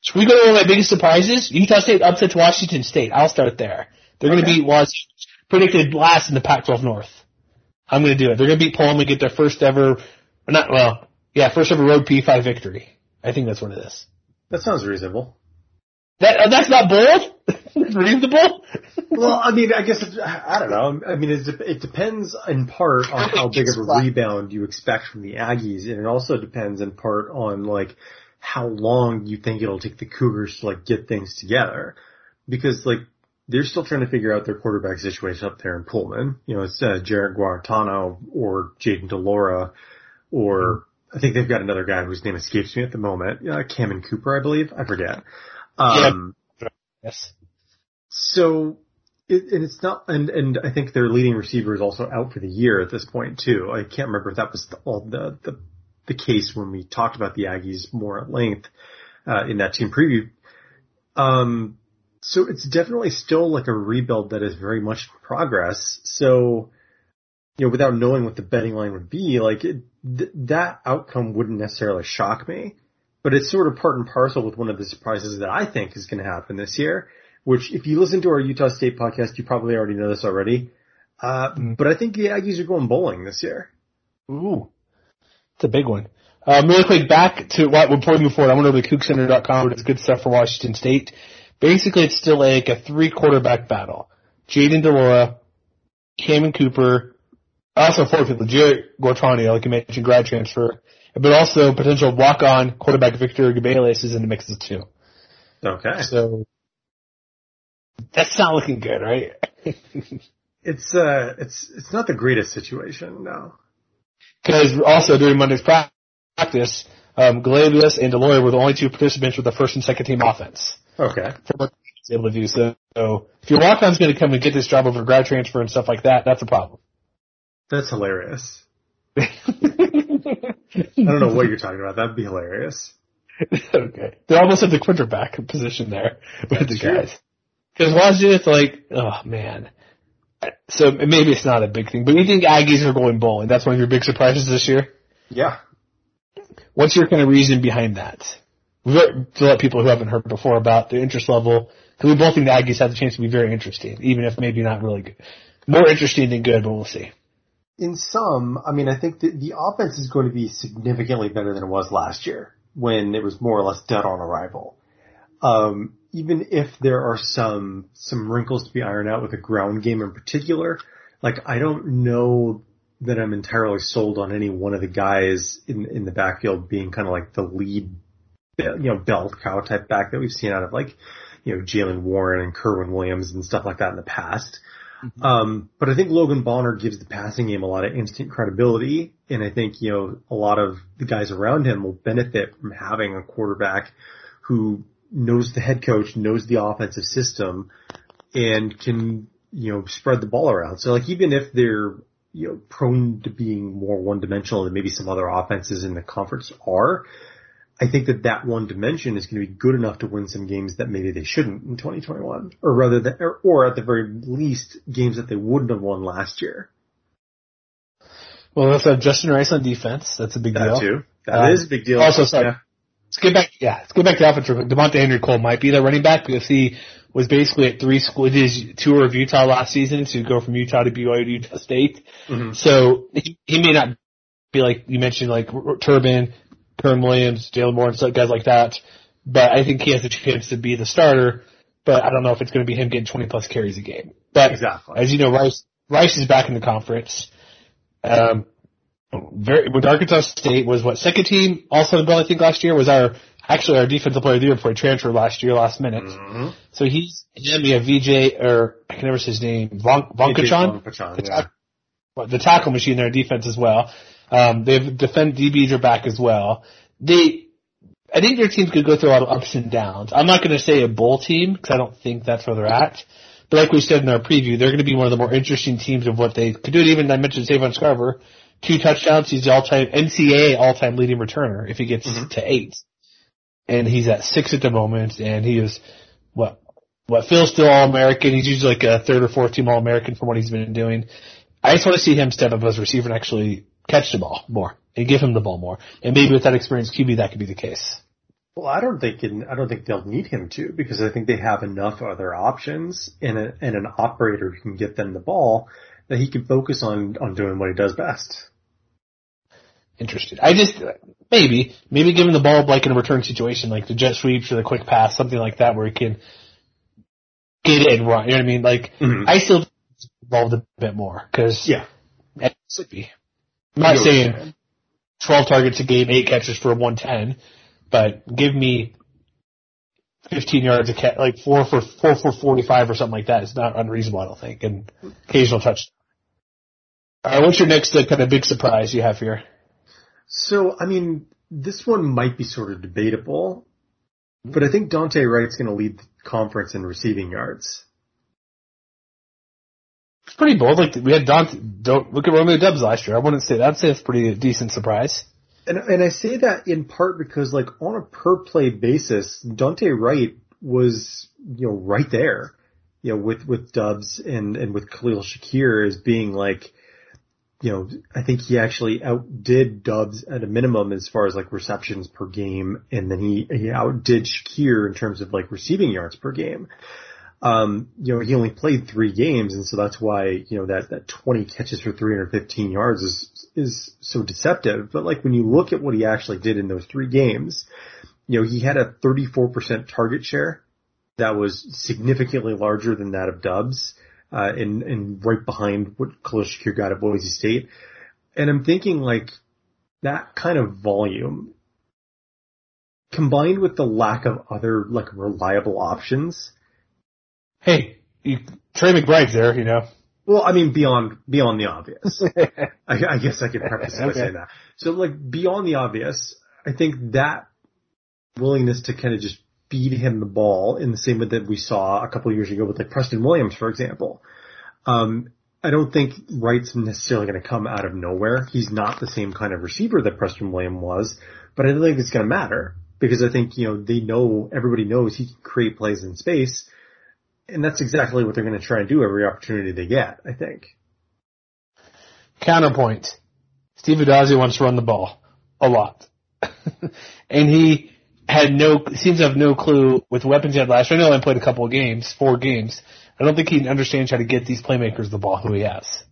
Speaker 1: Should we go to one of my biggest surprises? Utah State upsets Washington State. I'll start there. They're going to beat was predicted last in the Pac-12 North. I'm going to do it. They're going to beat Pullman and get their first ever, not well, yeah, first ever road P5 victory. I think that's what it is.
Speaker 2: That sounds reasonable.
Speaker 1: That uh, that's not bold. That's reasonable.
Speaker 2: Well, I mean, I guess it's, I don't know. I mean, it's, it depends in part on how big of a rebound you expect from the Aggies, and it also depends in part on like how long you think it'll take the Cougars to like get things together, because like they're still trying to figure out their quarterback situation up there in Pullman. You know, it's uh, Jarrett Guarantano or Jayden de Laura, or I think they've got another guy whose name escapes me at the moment. Uh, Cameron Cooper, I believe. I forget. Um,
Speaker 1: Yes.
Speaker 2: So, it, and it's not, and, and I think their leading receiver is also out for the year at this point too. I can't remember if that was the, all the, the, the case when we talked about the Aggies more at length, uh, in that team preview. Um, so it's definitely still like a rebuild that is very much in progress. So, you know, without knowing what the betting line would be, like it, th- that outcome wouldn't necessarily shock me, but it's sort of part and parcel with one of the surprises that I think is going to happen this year, which if you listen to our Utah State podcast, you probably already know this already. Uh, but I think the Aggies are going bowling this year.
Speaker 1: Ooh, it's a big one. Um, really quick, back to what before we move forward, I went over to CougCenter.com, is good stuff for Washington State. Basically, it's still like a three quarterback battle. Jayden de Laura, Cameron Cooper, also four people, Jared Gortani, like you mentioned, grad transfer, but also potential walk-on quarterback Victor Gabalis is in the mix as too.
Speaker 2: Okay.
Speaker 1: So that's not looking good, right?
Speaker 2: It's, uh, it's, it's not the greatest situation, no.
Speaker 1: Because also during Monday's practice, um, Galavius and Deloyer were the only two participants with the first and second team offense.
Speaker 2: Okay.
Speaker 1: For what he's able to do. So, so if your walk-on's going to come and get this job over grad transfer and stuff like that, that's a problem.
Speaker 2: That's hilarious. I don't know what you're talking about. That'd be hilarious.
Speaker 1: okay. They're almost at the quarterback position there with
Speaker 2: That's
Speaker 1: the
Speaker 2: true.
Speaker 1: guys. Because Washington, it's like, oh man. So maybe it's not a big thing, but you think Aggies are going bowling? That's one of your big surprises this year.
Speaker 2: Yeah.
Speaker 1: What's your kind of reason behind that? To let people who haven't heard before about the interest level, because we both think the Aggies have the chance to be very interesting, even if maybe not really good. More interesting than good, but we'll see.
Speaker 2: In some, I mean, I think that the offense is going to be significantly better than it was last year when it was more or less dead on arrival. Um, even if there are some, some wrinkles to be ironed out with the ground game in particular, like I don't know that I'm entirely sold on any one of the guys in, in the backfield being kind of like the lead, you know, bell cow type back that we've seen out of like, you know, Jaylen Warren and Kerwin Williams and stuff like that in the past. Um, but I think Logan Bonner gives the passing game a lot of instant credibility, and I think you know a lot of the guys around him will benefit from having a quarterback who knows the head coach, knows the offensive system, and can you know spread the ball around. So like even if they're you know, prone to being more one dimensional than maybe some other offenses in the conference are. I think that that one dimension is going to be good enough to win some games that maybe they shouldn't in 2021, or rather, that, or, or at the very least, games that they wouldn't have won last year.
Speaker 1: Well, let's have Justin Rice on defense. That's a big
Speaker 2: That
Speaker 1: deal.
Speaker 2: too. That
Speaker 1: Um,
Speaker 2: is a big deal.
Speaker 1: Also, sorry.
Speaker 2: Yeah.
Speaker 1: Let's get back. Yeah, let's get back to offense. Devontae Henry Cole might be the running back because he was basically at three school. His tour of Utah last season to go from Utah to BYU to Utah State.
Speaker 2: Mhm.
Speaker 1: So he, he may not be like you mentioned, like Turbin, Kerwin Williams, Jalen Moore, and stuff, guys like that. But I think he has a chance to be the starter. But I don't know if it's going to be him getting 20 plus carries a game. But
Speaker 2: Exactly.
Speaker 1: as you know, Rice Rice is back in the conference. Um, very with Arkansas State was what second team All Southern Bell I think last year was our actually our defensive player of the year before he transferred last year last minute.
Speaker 2: Mhm.
Speaker 1: So he's him. We have VJ or I can never say his name Von, Vonkachon,
Speaker 2: Vonkachon,
Speaker 1: the,
Speaker 2: yeah.
Speaker 1: tack- the tackle machine their defense as well. Um, they have defend DBs are back as well. They I think their teams could go through a lot of ups and downs. I'm not going to say a bowl team because I don't think that's where they're at. But like we said in our preview, they're going to be one of the more interesting teams of what they could do. Even I mentioned Savon Scarver, two touchdowns. He's the all-time NCAA all-time leading returner if he gets mm-hmm. to eight, and he's at six at the moment. And he is what what Phil's still all-American. He's usually like a third or fourth team all-American from what he's been doing. I just want to see him step up as a receiver and actually catch the ball more and give him the ball more. And maybe with that experience QB, that could be the case.
Speaker 2: Well, I don't think in, I don't think they'll need him to because I think they have enough other options and a, and an operator who can get them the ball that he can focus on on doing what he does best.
Speaker 1: Interested. I just maybe maybe give him the ball like in a return situation, like the jet sweeps or the quick pass, something like that, where he can get it and run. You know what I mean? Like
Speaker 2: Mhm.
Speaker 1: I still involved a bit more because
Speaker 2: Yeah.
Speaker 1: it should be. I'm not saying. 12 targets a game, eight catches for 110, but give me 15 yards a catch, like four for four for 45 or something like that. It's not unreasonable, I don't think, and occasional touch. All right, what's your next uh, kind of big surprise you have here?
Speaker 2: So, I mean, this one might be sort of debatable, but I think Dante Wright's going to lead the conference in receiving yards.
Speaker 1: It's pretty bold. Like we had Dante. Don't look at Romeo Doubs last year. I wouldn't say that. I'd say it's pretty decent surprise.
Speaker 2: And and I say that in part because like on a per play basis, Dante Wright was you know right there, you know with with Dubs and and with Khalil Shakir as being like, you know I think he actually outdid Doubs at a minimum as far as like receptions per game, and then he he outdid Shakir in terms of like receiving yards per game. Um, you know, he only played three games, and so that's why you know that that 20 catches for 315 yards is is so deceptive. But like when you look at what he actually did in those three games, you know, he had a 34% target share that was significantly larger than that of Doubs, uh, and and right behind what Shakir got at Boise State. And I'm thinking like that kind of volume combined with the lack of other like reliable options.
Speaker 1: Hey, you, Trey McBride's there. You know,
Speaker 2: Well, I mean, beyond beyond the obvious. I, I guess I could preface it by
Speaker 1: Okay.
Speaker 2: saying that. So, like beyond the obvious, I think that willingness to kind of just feed him the ball in the same way that we saw a couple years ago with like Preston Williams, for example. Um, I don't think Wright's necessarily going to come out of nowhere. He's not the same kind of receiver that Preston Williams was, but I don't think it's going to matter because I think you know they know everybody knows he can create plays in space. And that's exactly what they're going to try and do every opportunity they get, I think.
Speaker 1: counterpoint. Steve Addazio wants to run the ball a lot, and he had no seems to have no clue with weapons he had last year. I know only played a couple of games, four games. I don't think he understands how to get these playmakers the ball who he has.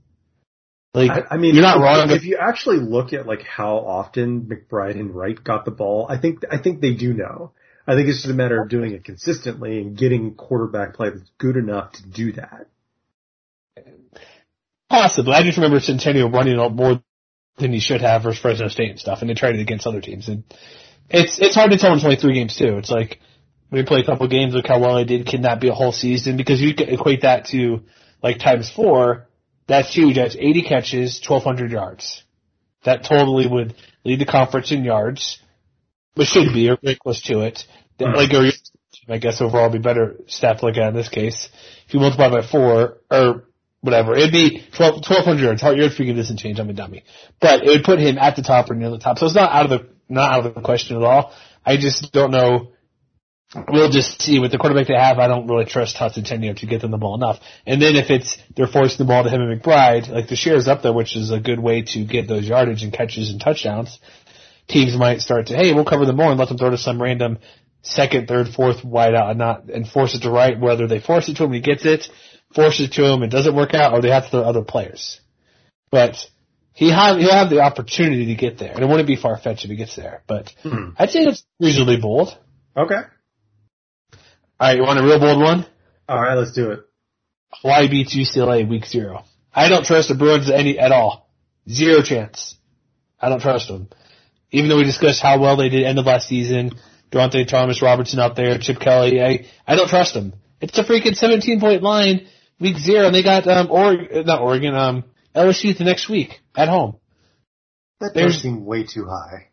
Speaker 1: Like,
Speaker 2: I, I mean,
Speaker 1: you're not wrong.
Speaker 2: If you actually look at like how often McBride and Wright got the ball, I think I think they do know. I think it's just a matter of doing it consistently and getting quarterback play that's good enough to do that.
Speaker 1: Possibly. I just remember Centeio running lot more than he should have versus Fresno State and stuff, and they tried it against other teams. And it's it's hard to tell in 23 games too. It's like you play a couple games, look how well I did. Can that be a whole season? Because you can equate that to like times four. That's huge. That's 80 catches, 1,200 yards. That totally would lead the conference in yards, but should be or very close to it. That, hmm. Like, or I guess overall be better stat to look in this case. If you multiply by four, or whatever. It'd be 12, 1200 yards. How your figure doesn't change. I'm a dummy, but it would put him at the top or near the top. So it's not out of the not out of the question at all. I just don't know. We'll just see with the quarterback they have. I don't really trust Hudson Tenio to get them the ball enough. And then if it's they're forcing the ball to him and McBride, like the shares up there, which is a good way to get those yardage and catches and touchdowns. Teams might start to hey, we'll cover them more and let them throw to some random second, third, fourth wide out and not and force it to right. Whether they force it to him, he gets it, force it to him, it doesn't work out, or they have to throw other players. But he have he'll have the opportunity to get there, and it wouldn't be far fetched if he gets there. But
Speaker 2: Hmm.
Speaker 1: I'd say it's reasonably bold.
Speaker 2: Okay.
Speaker 1: All right, you want a real bold one?
Speaker 2: All right, let's do it.
Speaker 1: Hawaii beats UCLA week zero. I don't trust the Bruins any at all. Zero chance. I don't trust them. Even though we discussed how well they did end of last season, Dorian Thompson Robinson out there, Chip Kelly, I I don't trust them. It's a freaking 17 point line week zero, and they got um or not Oregon um LSU the next week at home.
Speaker 2: That
Speaker 1: There's-
Speaker 2: does seem way too high.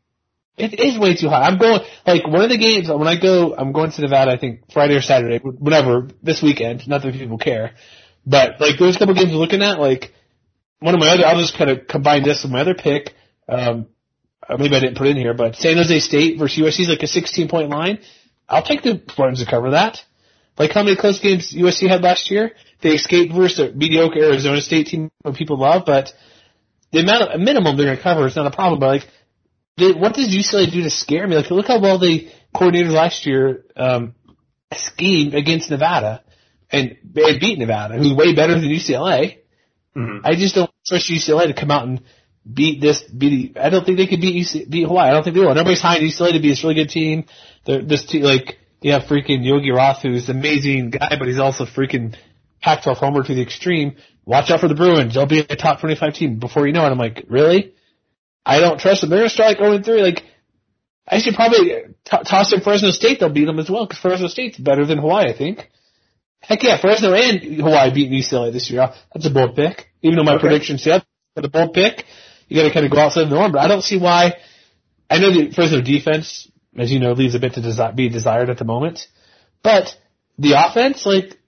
Speaker 1: It is way too high. I'm going like one of the games when I go. I'm going to Nevada. I think Friday or Saturday, whatever. This weekend. Not that people care, but like there's a couple games I'm looking at. Like one of my other. I'll just kind of combine this with my other pick. Um, uh, maybe I didn't put it in here, but San Jose State versus USC is like a 16 point line. I'll take the Spartans to cover that. Like how many close games USC had last year? They escaped versus a mediocre Arizona State team that people love, but the amount of minimum they're going to cover is not a problem. But like did, what does UCLA do to scare me? Like, look how well they coordinated last year, um, schemed against Nevada and they beat Nevada, who's way better than UCLA.
Speaker 2: Mhm.
Speaker 1: I just don't trust UCLA to come out and beat this, beat, I don't think they could beat UC, beat Hawaii. I don't think they will. And everybody's UCLA to be this really good team. They're, this team, like, you have freaking Yogi Roth, who's an amazing guy, but he's also freaking Pac-12 homer to the extreme. Watch out for the Bruins. They'll be a top 25 team before you know it. I'm like, really? I don't trust them. They're going to strike 0 3. Like, I should probably t- toss in Fresno State. They'll beat them as well because Fresno State's better than Hawaii, I think. Heck yeah, Fresno and Hawaii beat UCLA this year. That's a bold pick. Even though my
Speaker 2: Okay.
Speaker 1: prediction said but a bold pick, you got to kind of go outside the norm. But I don't see why. I know the Fresno defense, as you know, leaves a bit to desi- be desired at the moment. But the offense, like,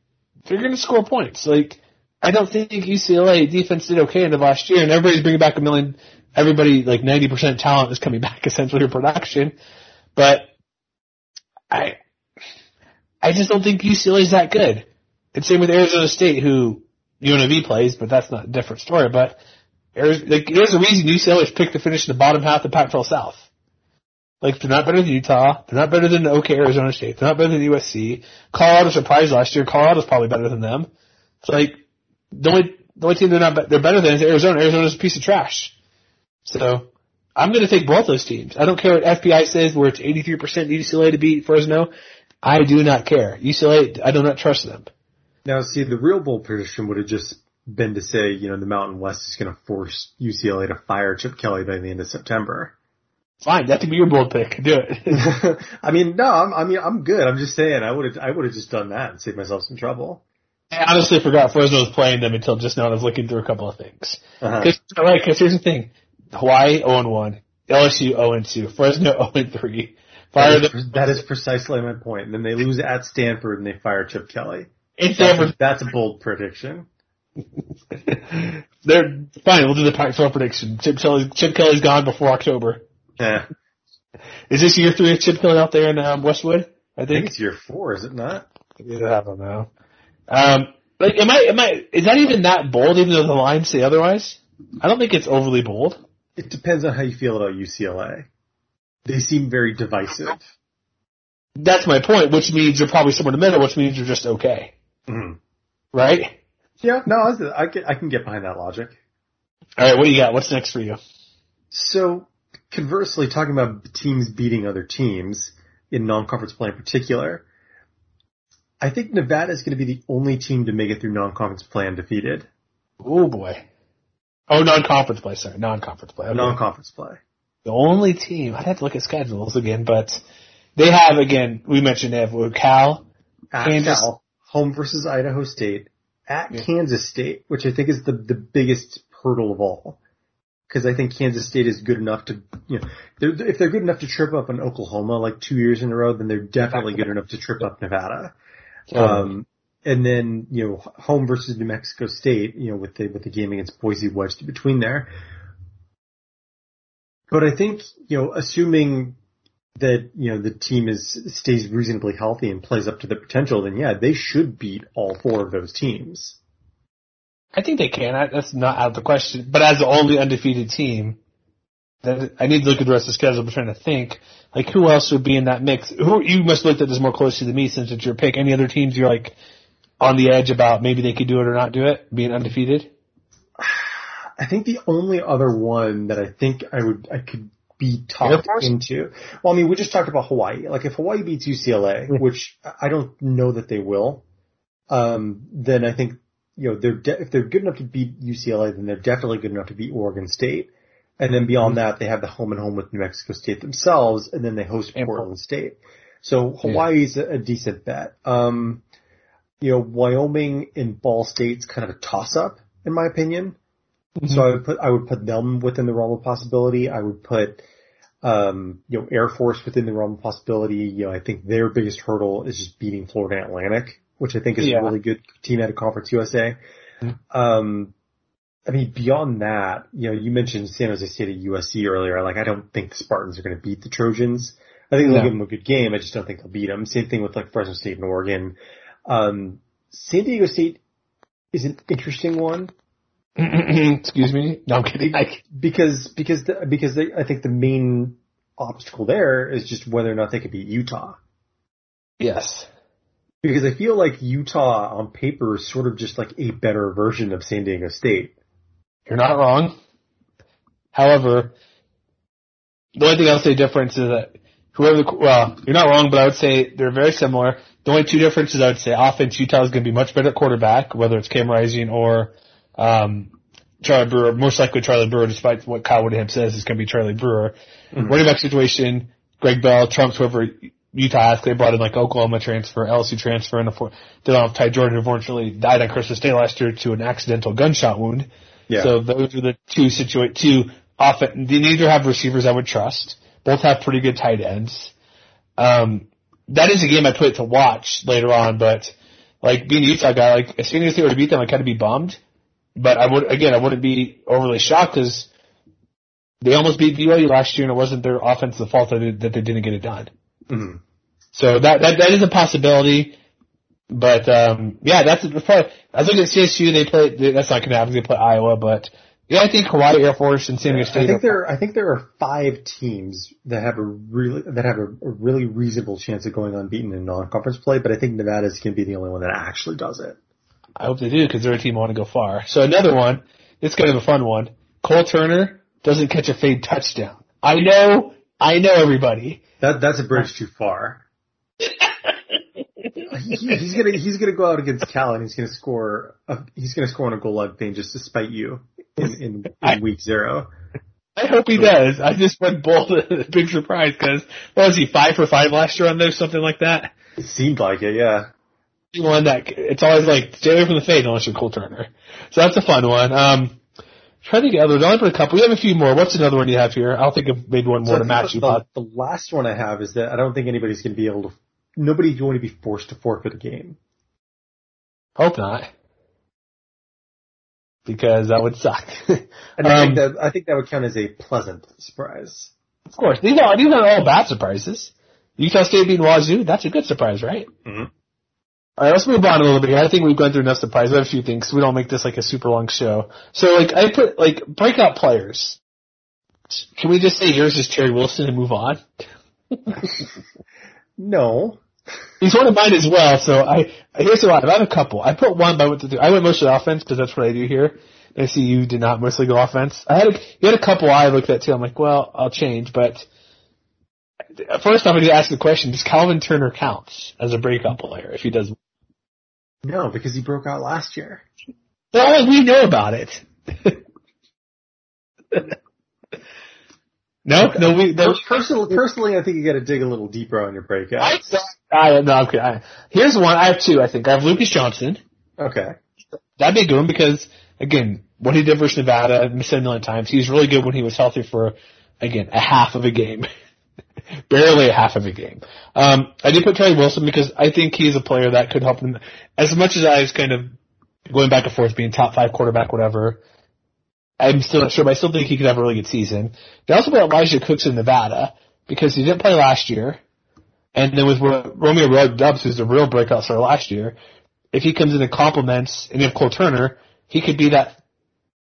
Speaker 1: they're going to score points. Like, I don't think UCLA defense did okay in the last year, and everybody's bringing back a million. Everybody, like 90% talent is coming back essentially in production. But I, I just don't think UCLA is that good. And same with Arizona State, who UNLV plays, but that's not a different story. But Ari- like, there's a reason UCLA is picked to finish in the bottom half of the Pac-12 South. Like, they're not better than Utah. They're not better than OK Arizona State. They're not better than USC. Colorado surprised last year. Colorado's probably better than them. It's like, the only, the only team they're not, be- they're better than is Arizona. Arizona's a piece of trash. So, I'm gonna take both those teams. I don't care what FPI says where it's 83% UCLA to beat Fresno. I do not care. UCLA, I do not trust them.
Speaker 2: Now, see, the real bold prediction would have just been to say, you know, the Mountain West is going to force UCLA to fire Chip Kelly by the end of September.
Speaker 1: Fine, that could be your bold pick. Do it.
Speaker 2: I mean, no, I'm, I mean, I'm good. I'm just saying, I would have, I would have just done that and saved myself some trouble.
Speaker 1: I honestly forgot Fresno was playing them until just now. I was looking through a couple of things.
Speaker 2: Uh-huh.
Speaker 1: Cause, right, cause here's the thing. Hawaii 0-1. LSU 0-2. Fresno 0-3. Fire
Speaker 2: That is, that is precisely my point. And then they lose at Stanford and they fire Chip Kelly.
Speaker 1: in
Speaker 2: That's
Speaker 1: Stanford.
Speaker 2: a, that's a bold prediction.
Speaker 1: They're fine. We'll do the Pac-12 prediction. Chip Kelly, Chip Kelly's gone before October.
Speaker 2: Eh,
Speaker 1: Is this year three of Chip Kelly out there in um, Westwood? I
Speaker 2: I think
Speaker 1: think.
Speaker 2: it's year four, is it not?
Speaker 1: Yeah, I don't know. Um, like, am I, am I, is that even that bold even though the lines say otherwise? I don't think it's overly bold.
Speaker 2: It depends on how you feel about UCLA. They seem very divisive.
Speaker 1: That's my point, which means you're probably somewhere in the middle, which means you're just okay.
Speaker 2: Mhm.
Speaker 1: Right?
Speaker 2: Yeah, no, I, I can, I can get behind that logic.
Speaker 1: Alright, what do you got? What's next for you?
Speaker 2: So, conversely, talking about teams beating other teams in non-conference play in particular, I think Nevada is going to be the only team to make it through non-conference play undefeated.
Speaker 1: Oh boy. Oh, non-conference play, sorry. Non-conference play. Okay.
Speaker 2: Non-conference play.
Speaker 1: the only team, I'd have to look at schedules again, but they have, again, we mentioned they have Cal,
Speaker 2: At
Speaker 1: Kansas-
Speaker 2: Cal, home versus Idaho State, at
Speaker 1: Yeah.
Speaker 2: Kansas State, which I think is the the biggest hurdle of all. Because I think Kansas State is good enough to, you know, they're, if they're good enough to trip up an Oklahoma like two years in a row, then they're definitely good enough to trip up Nevada. Um, and then you know home versus New Mexico State, you know with the with the game against Boise wedged between there. But I think you know assuming that you know the team is stays reasonably healthy and plays up to their potential, then yeah, they should beat all four of those teams.
Speaker 1: I think they can. I, that's not out of the question. But as the only undefeated team, that I need to look at the rest of the schedule. I'm trying to think, like who else would be in that mix? Who you must look at this more closely than me since it's your pick. Any other teams you're like on the edge about maybe they could do it or not do it, being undefeated?
Speaker 2: I think the only other one that I think I would I could be talked into. Well, I mean, we just talked about Hawaii. Like if Hawaii beats UCLA,
Speaker 1: Yeah.
Speaker 2: which I don't know that they will, um, then I think you know they're de- if they're good enough to beat UCLA, then they're definitely good enough to beat Oregon State. And then beyond that, they have the home and home with New Mexico State themselves, and then they host
Speaker 1: And
Speaker 2: Portland State. So Hawaii's a, a decent bet. Um, you know, Wyoming and Ball State's kind of a toss up, in my opinion. So I would put I would put them within the realm of possibility. I would put um, you know Air Force within the realm of possibility. You know, I think their biggest hurdle is just beating Florida Atlantic, which I think is
Speaker 1: Yeah.
Speaker 2: a really good team out of Conference USA. Um, I mean, beyond that, you know, you mentioned San Jose State at USC earlier. Like, I don't think the Spartans are going to beat the Trojans. I think they'll
Speaker 1: No.
Speaker 2: give them a good game. I just don't think they'll beat them. Same thing with like Fresno State and Oregon. Um, San Diego State is an interesting one
Speaker 1: Excuse me. No, I'm kidding.
Speaker 2: Because because the, because they, I think the main obstacle there is just whether or not they could beat Utah.
Speaker 1: yes.
Speaker 2: Because I feel like Utah on paper is sort of just like a better version of San Diego State.
Speaker 1: You're not wrong. However, the only thing I'll say difference is that whoever the, well, you're not wrong, but I would say they're very similar. The only two differences I would say offense, Utah is going to be much better at quarterback, whether it's Cam Rising or, um, Charlie Brewer, most likely Charlie Brewer, despite what Kyle Whittingham says, is going to be Charlie Brewer. Running back situation, Greg Bell, trumps whoever Utah has. They brought in like Oklahoma transfer, LSU transfer, and a four, they don't have Ty Jordan, unfortunately died on Christmas Day last year to an accidental gunshot wound.
Speaker 2: Yeah.
Speaker 1: So those are the two situa- two offense. They neither have receivers I would trust. Both have pretty good tight ends. Um, that is a game I put to watch later on, but like being a Utah guy, like as soon as they were to beat them, I kind of be bummed. But I would again, I wouldn't be overly shocked because they almost beat BYU last year, and it wasn't their offensive fault that they, that they didn't get it done.
Speaker 2: Mhm.
Speaker 1: So that that that is a possibility. But um yeah, that's the part. I was looking at CSU. They play. That's not going to happen. They play Iowa, but yeah, I think Hawaii Air Force and San Diego
Speaker 2: I
Speaker 1: State.
Speaker 2: think
Speaker 1: are-
Speaker 2: there I think there are five teams that have a really that have a, really reasonable chance of going unbeaten in non-conference play, but I think Nevada's going to be the only one that actually does it.
Speaker 1: I hope they do because they're a team I want to go far. So another one. It's kind of a fun one. Cole Turner doesn't catch a fade touchdown. I know. I know everybody.
Speaker 2: That that's a bridge too far. He- he's gonna he's gonna go out against Cal and he's gonna score a, he's gonna score on a goal line thing just to spite you in in,
Speaker 1: I-
Speaker 2: in week zero.
Speaker 1: I hope he does. I just went bold. A big surprise because what was he five for five last year on there, something like that.
Speaker 2: It seemed like it, yeah.
Speaker 1: He won that. It's always like stay away from the fade unless you're Cole Turner. So that's a fun one. Um, trying to get others. Only put a couple. We have a few more. What's another one you have here? I'll think of maybe one more
Speaker 2: So
Speaker 1: to match you.
Speaker 2: the, the last one I have is that I don't think anybody's gonna be able to. Nobody's going to be forced to forfeit a game.
Speaker 1: Hope not, because that would suck.
Speaker 2: And I
Speaker 1: Um,
Speaker 2: think that I think that would count as a pleasant surprise.
Speaker 1: Of course, these are these are all bad surprises. Utah State beating Wazoo, that's a good surprise, right?
Speaker 2: Mhm.
Speaker 1: All right, let's move on a little bit. I think we've gone through enough surprises. We have a few things. So we don't make this like a super long show. So, like, I put like breakout players. Can we just say yours is Terry Wilson and move on?
Speaker 2: No,
Speaker 1: He's one of mine as well. So I here's what I have a couple. I put one, but I went to the, I went mostly offense because that's what I do here. I see you did not mostly go offense. I had a, you had a couple I looked at too. I'm like, well, I'll change, but first off, I'm going to ask the question: Does Calvin Turner count as a breakout player if he does?
Speaker 2: no, because he broke out last year.
Speaker 1: Well, we know about it. no, no, we. No,
Speaker 2: Personally, personally, I think you got to dig a little deeper on your breakout.
Speaker 1: I, I, no, okay. I, here's one. I have two. I think I have Lucas Johnson.
Speaker 2: Okay.
Speaker 1: That'd be a good one because again, what he did versus Nevada, I've said a million times, he was really good when he was healthy for again a half of a game. barely a half of a game. Um, I did put Terry Wilson because I think he's a player that could help them. As much as I was kind of going back and forth, being top five quarterback, whatever. I'm still not sure, but I still think he could have a really good season. They also put Elijah Cooks in Nevada because he didn't play last year. And then with Romeo Doubs, who's a real breakout star last year, if he comes in and complements, and if Cole Turner, he could be that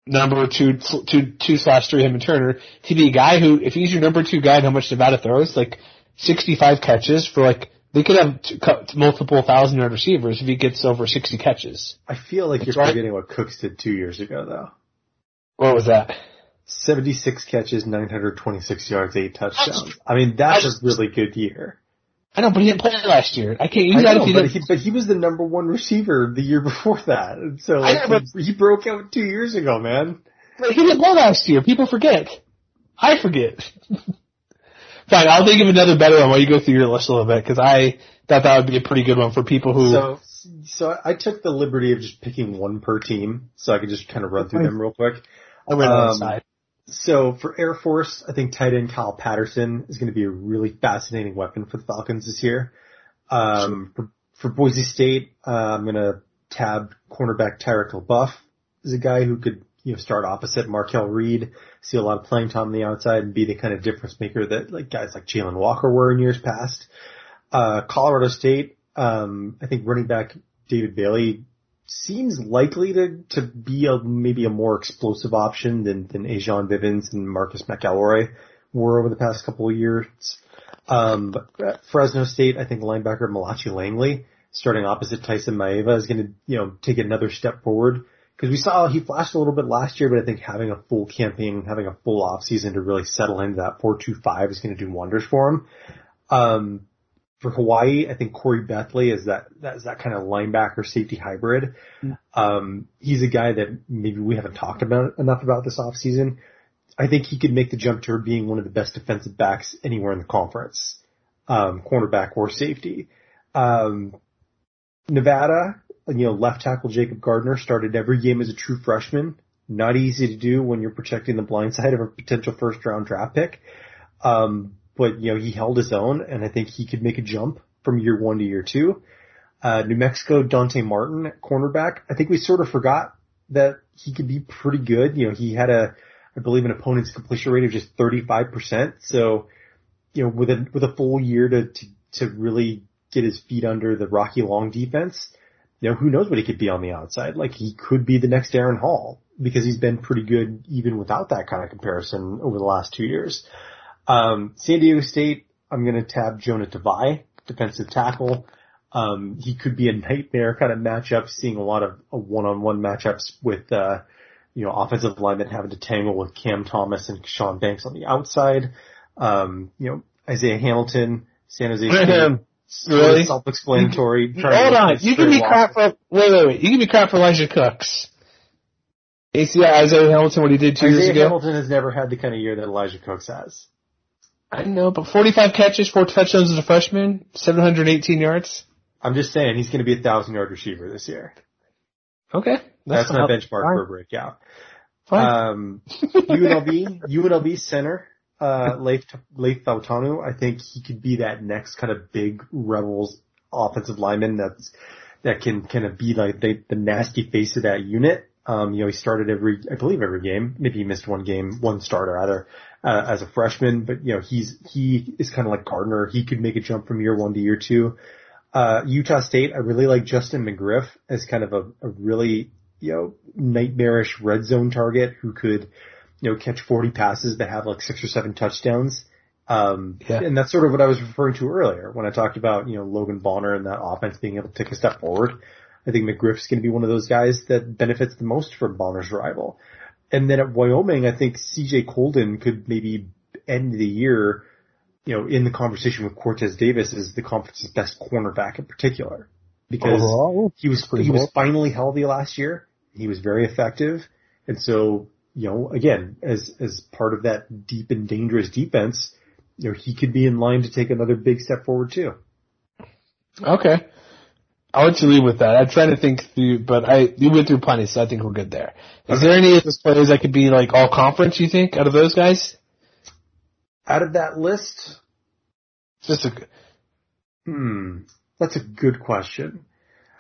Speaker 1: number two, two, two slash three him and Turner to be a guy who, if he's your number two guy and how much Nevada throws, like 65 catches for like, they could have two, multiple thousand yard receivers if he gets over 60 catches.
Speaker 2: I feel like That's you're right. forgetting what Cooks did two years ago though.
Speaker 1: What was that?
Speaker 2: 76 catches, 926 yards, 8 touchdowns. I mean, that's a really good year.
Speaker 1: I know, but he didn't play last year. I can't use
Speaker 2: I know,
Speaker 1: if he
Speaker 2: but he, but he was the number one receiver the year before that. So like, know, he, he broke out two years ago, man.
Speaker 1: But he didn't play last year. People forget. I forget. Fine, I'll think of another better one while you go through your list a little bit because I thought that would be a pretty good one for people who.
Speaker 2: So, so I took the liberty of just picking one per team, so I could just kind of run through them real quick.
Speaker 1: I went um, outside.
Speaker 2: So for Air Force, I think tight end Kyle Patterson is going to be a really fascinating weapon for the Falcons this year. Um, for, for Boise State, uh, I'm going to tab cornerback Tyric LeBeauf is a guy who could you know start opposite Markel Reed, see a lot of playing time on the outside, and be the kind of difference maker that like guys like Jalen Walker were in years past. Uh, Colorado State, um, I think running back David Bailey seems likely to, to be a, maybe a more explosive option than, than A'Jon Vivens and Marcus McElroy were over the past couple of years. Um, but Fresno State, I think linebacker Malachi Langley starting opposite Tyson Maeva is going to, you know, take another step forward. Cause we saw he flashed a little bit last year, but I think having a full campaign, having a full off season to really settle into that 4-2-5 is going to do wonders for him. Um, for Hawaii, I think Khoury Bethley is that that's that kind of linebacker safety hybrid. Mm. Um, he's a guy that maybe we haven't talked about enough about this offseason. I think he could make the jump to being one of the best defensive backs anywhere in the conference, um, cornerback or safety. Um, Nevada, you know, left tackle Jacob Gardner started every game as a true freshman. Not easy to do when you're protecting the blind side of a potential first round draft pick. Um, but you know he held his own, and I think he could make a jump from year one to year two. Uh, New Mexico, Dante Martin, cornerback. I think we sort of forgot that he could be pretty good. You know, he had a, I believe, an opponent's completion rate of just 35%. So, you know, with a with a full year to to, to really get his feet under the Rocky Long defense, you know, who knows what he could be on the outside? Like he could be the next Aaron Hall because he's been pretty good even without that kind of comparison over the last two years. Um, San Diego State, I'm going to tab Jonah Tavai, defensive tackle. Um, he could be a nightmare kind of matchup, seeing a lot of one-on-one matchups with, uh, you know, offensive linemen having to tangle with Cam Thomas and Sean Banks on the outside. Um, you know, Isaiah Hamilton, San Jose State.
Speaker 1: Really?
Speaker 2: Self-explanatory.
Speaker 1: Hold on. You give me crap for, wait, wait, wait. You give me crap for Elijah Cooks. ACI Isaiah Hamilton, what he did two
Speaker 2: Isaiah
Speaker 1: years ago?
Speaker 2: Hamilton has never had the kind of year that Elijah Cooks has.
Speaker 1: I know, but 45 catches, four touchdowns as a freshman, 718 yards.
Speaker 2: I'm just saying he's going to be a thousand yard receiver this year.
Speaker 1: Okay,
Speaker 2: that's, that's my benchmark fine. for a breakout. Fine. Um, UNLV, UNLV center, uh, Leif, Leif I think he could be that next kind of big Rebels offensive lineman that's, that can kind of be like the, the nasty face of that unit. Um, you know, he started every, I believe every game. Maybe he missed one game, one starter either uh, as a freshman, but you know, he's, he is kind of like Gardner. He could make a jump from year one to year two. Uh, Utah State, I really like Justin McGriff as kind of a, a really, you know, nightmarish red zone target who could, you know, catch 40 passes that have like six or seven touchdowns. Um, yeah. and that's sort of what I was referring to earlier when I talked about, you know, Logan Bonner and that offense being able to take a step forward. I think McGriff's going to be one of those guys that benefits the most from Bonner's arrival. And then at Wyoming, I think CJ Coldon could maybe end the year, you know, in the conversation with Cortez Davis as the conference's best cornerback in particular. Because Overall, he was, he was finally healthy last year. He was very effective. And so, you know, again, as, as part of that deep and dangerous defense, you know, he could be in line to take another big step forward too.
Speaker 1: Okay. I'll let you leave with that. I'm trying to think through, but I you went through plenty, so I think we're good there. Is there any of those players that could be like all conference? You think out of those guys?
Speaker 2: Out of that list,
Speaker 1: just a,
Speaker 2: Hmm. That's a good question.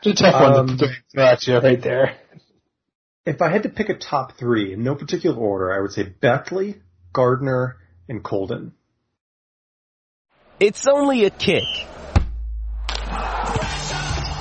Speaker 1: it's a tough one
Speaker 2: Um,
Speaker 1: to throw at you right there.
Speaker 2: If I had to pick a top three in no particular order, I would say Bethley, Gardner, and Coldon.
Speaker 3: It's only a kick.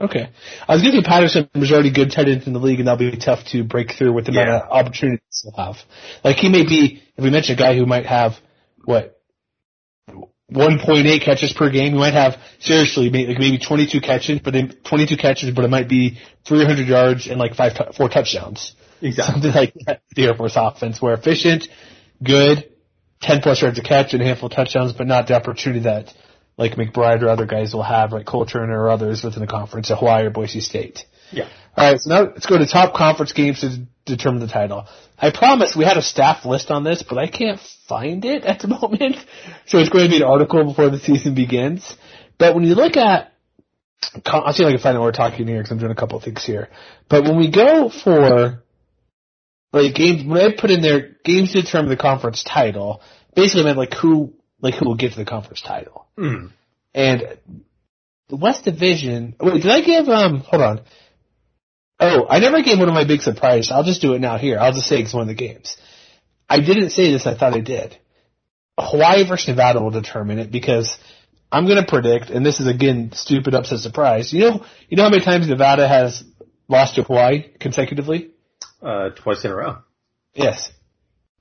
Speaker 1: Okay. I was going to say Patterson was already good tight end in the league, and that'll be tough to break through with the amount of opportunities he'll have. Like he may be, if we mention a guy who might have what 1.8 catches per game, he might have seriously may- like maybe 22 catches, but in 22 catches, but it might be 300 yards and like five, tou- four touchdowns.
Speaker 2: Exactly.
Speaker 1: Something like that. The Air Force offense, where efficient, good, 10 plus yards a catch and a handful of touchdowns, but not the opportunity that like McBride or other guys will have, like Cole Turner or others within the conference, at Hawaii or Boise State.
Speaker 2: Yeah.
Speaker 1: All right, so now let's go to top conference games to determine the title. I promise we had a staff list on this, but I can't find it at the moment. So it's going to be an article before the season begins. But when you look at, I'll see if I can find out what we're talking here because I'm doing a couple of things here. But when we go for like games, when I put in there games to determine the conference title, basically I meant like who, like who will get to the conference title.
Speaker 2: Hmm.
Speaker 1: And the West Division. Wait, did I give? Um, hold on. Oh, I never gave one of my big surprises. I'll just do it now here. I'll just say it's one of the games. I didn't say this. I thought I did. Hawaii versus Nevada will determine it because I'm going to predict, and this is again stupid upset surprise. You know, you know how many times Nevada has lost to Hawaii consecutively?
Speaker 2: Uh, twice in a row.
Speaker 1: Yes.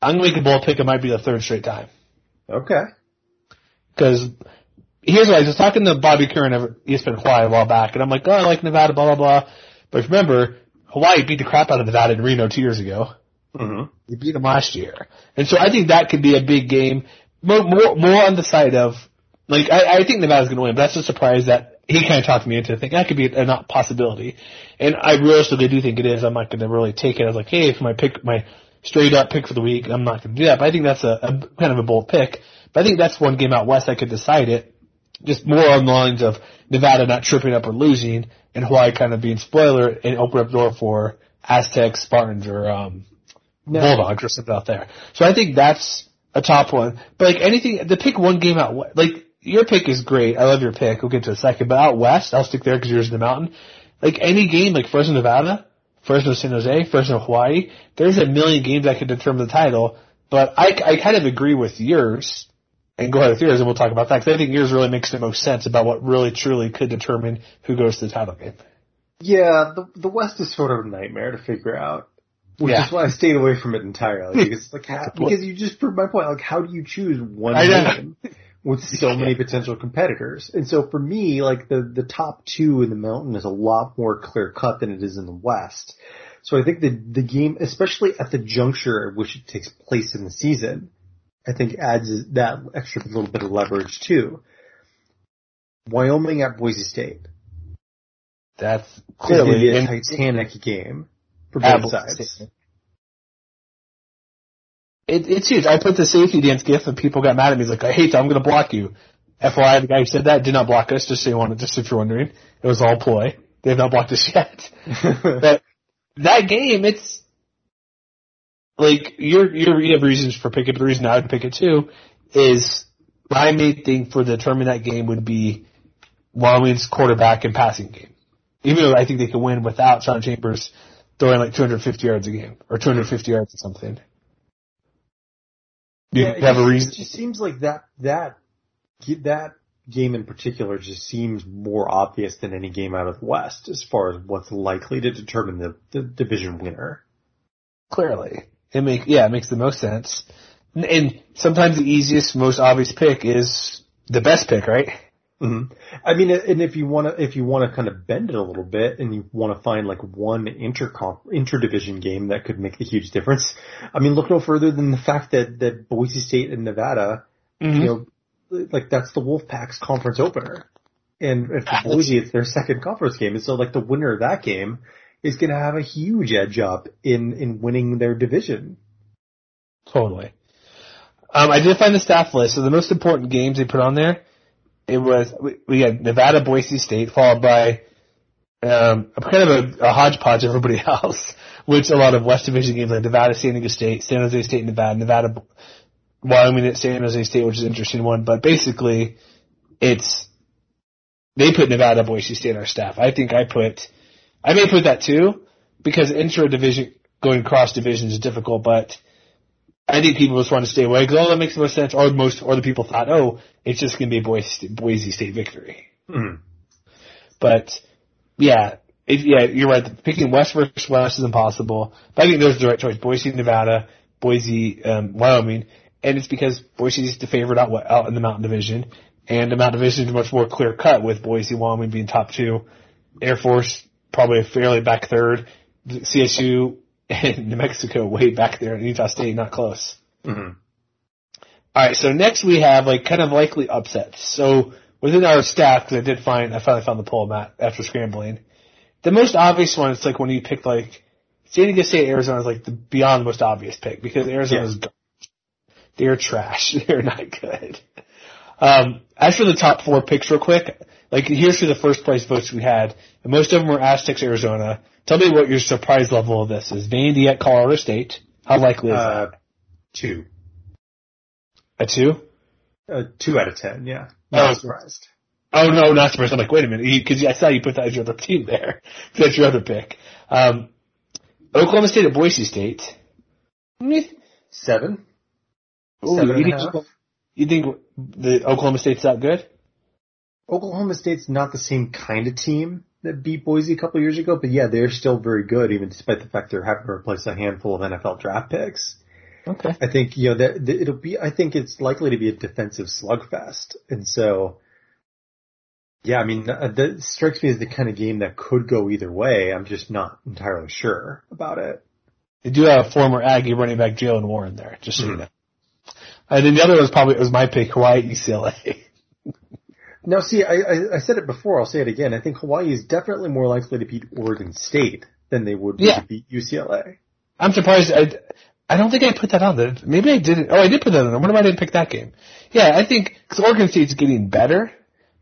Speaker 1: I'm going to make a bold pick. It might be the third straight time.
Speaker 2: Okay.
Speaker 1: Because here's what I was talking to Bobby Curran of ESPN Hawaii a while back, and I'm like, oh, I like Nevada, blah blah blah. But remember, Hawaii beat the crap out of Nevada in Reno two years ago.
Speaker 2: Mm-hmm.
Speaker 1: They beat them last year, and so I think that could be a big game. More more, more on the side of like I, I think Nevada's going to win, but that's a surprise that he kind of talked me into thinking that could be a, not possibility. And I realistically do think it is. I'm not going to really take it as like, hey, if my pick, my straight up pick for the week, I'm not going to do that. But I think that's a, a kind of a bold pick. But I think that's one game out west I could decide it. Just more on the lines of Nevada not tripping up or losing, and Hawaii kind of being spoiler and open up door for Aztecs, Spartans, or um, Bulldogs or something out there. So I think that's a top one. But like anything, the pick one game out, we- like your pick is great. I love your pick. We'll get to in a second. But out west, I'll stick there because yours is the mountain. Like any game, like Fresno, Nevada, Fresno, San Jose, Fresno, Hawaii, there's a million games that could determine the title. But I, I kind of agree with yours. And go ahead with yours, and we'll talk about that because I think yours really makes the most sense about what really truly could determine who goes to the title game.
Speaker 2: Yeah, the the West is sort of a nightmare to figure out, which
Speaker 1: Yeah.
Speaker 2: is why I stayed away from it entirely. Because like, how, because you just proved my point. Like, how do you choose one game with so many potential competitors? And so for me, like the the top two in the Mountain is a lot more clear cut than it is in the West. So I think the the game, especially at the juncture at which it takes place in the season, I think adds that extra little bit of leverage too. Wyoming at Boise State.
Speaker 1: That's
Speaker 2: Clearly a titanic game for both sides.
Speaker 1: It, it's huge. I put the safety dance gif and people got mad at me. He's like, I hate that. I'm going to block you. FYI, the guy who said that did not block us, just so you want just if you're wondering. It was all ploy. They have not blocked us yet. but that game, it's like you're, you're, you have reasons for picking, but the reason I would pick it too is my main thing for determining that game would be Wyoming's quarterback and passing game. Even though I think they can win without Sean Chambers throwing like 250 yards a game or 250 yards or something. You
Speaker 2: Yeah, it
Speaker 1: have a
Speaker 2: just-
Speaker 1: reason?
Speaker 2: It just seems like that that that game in particular just seems more obvious than any game out of the West as far as what's likely to determine the, the division winner.
Speaker 1: Clearly, it make yeah, it makes the most sense. And sometimes the easiest, most obvious pick is the best pick, right?
Speaker 2: Hmm I mean, and if you want to, if you want to kind of bend it a little bit, and you want to find like one intercom interdivision game that could make the huge difference, I mean, look no further than the fact that that Boise State and Nevada, you know, like that's the Wolfpack's conference opener, and, and for Boise, it's their second conference game, and so like the winner of that game is going to have a huge edge up in in winning their division.
Speaker 1: Totally. Um, I did find the staff list. So the most important games they put on there, it was we, we had Nevada, Boise State, followed by um, kind of a, a hodgepodge of everybody else, which a lot of West Division games like Nevada, San Diego State, San Jose State, Nevada, Nevada, Wyoming at San Jose State, which is an interesting one. But basically, it's they put Nevada, Boise State on our staff. I think I put, I may put that too, because intra division going cross divisions is difficult, but I think people just want to stay away because oh that makes the most sense. Or most or the people thought oh it's just going to be a Boise, Boise State victory.
Speaker 2: Mm.
Speaker 1: But yeah, it, yeah, you're right. Picking West versus West is impossible. But I think those are the right choice. Boise, Nevada, Boise, um, Wyoming, and it's because Boise is the favorite out out in the Mountain Division, and the Mountain Division is much more clear cut with Boise, Wyoming being top two, Air Force probably fairly back third, CSU and New Mexico way back there, and Utah State not close.
Speaker 2: Mm-hmm.
Speaker 1: All right, so next we have like kind of likely upsets. So within our staff, because I did find, I finally found the poll Matt, after scrambling. The most obvious one is like when you pick like San Diego State, Arizona is like the beyond the most obvious pick because Arizona's
Speaker 2: Yeah.
Speaker 1: they're trash. They're not good. Um, as for the top four picks real quick, like here's who the first place votes we had. And most of them were Aztecs, Arizona. Tell me what your surprise level of this is. Vandy at Colorado State. How likely is
Speaker 2: Uh, two.
Speaker 1: A two?
Speaker 2: uh, two out of ten. Yeah,
Speaker 1: Oh.
Speaker 2: not surprised.
Speaker 1: Oh no, not surprised. I'm like, wait a minute, because I saw you put that as your other team there. That's your other pick. Um, Oklahoma State at Boise State.
Speaker 2: Seven.
Speaker 1: Ooh,
Speaker 2: Seven and
Speaker 1: you,
Speaker 2: a
Speaker 1: think,
Speaker 2: half.
Speaker 1: you think the Oklahoma State's that good?
Speaker 2: Oklahoma State's not the same kind of team that beat Boise a couple years ago, but yeah, they're still very good, even despite the fact they're having to replace a handful of NFL draft picks.
Speaker 1: Okay.
Speaker 2: I think you know that that it'll be. I think it's likely to be a defensive slugfest, and so yeah, I mean uh, that strikes me as the kind of game that could go either way. I'm just not entirely sure about it.
Speaker 1: They do have a former Aggie running back Jaylen Warren there, just so you
Speaker 2: Mhm.
Speaker 1: know. And then the other one was probably, it was my pick, Hawaii at UCLA.
Speaker 2: Now, see, I, I, I said it before. I'll say it again. I think Hawaii is definitely more likely to beat Oregon State than they would be
Speaker 1: Yeah.
Speaker 2: to beat UCLA.
Speaker 1: I'm surprised. I, I don't think I put that on there. Maybe I didn't. Oh, I did put that on there. What if I didn't pick that game? Yeah, I think because Oregon State's getting better,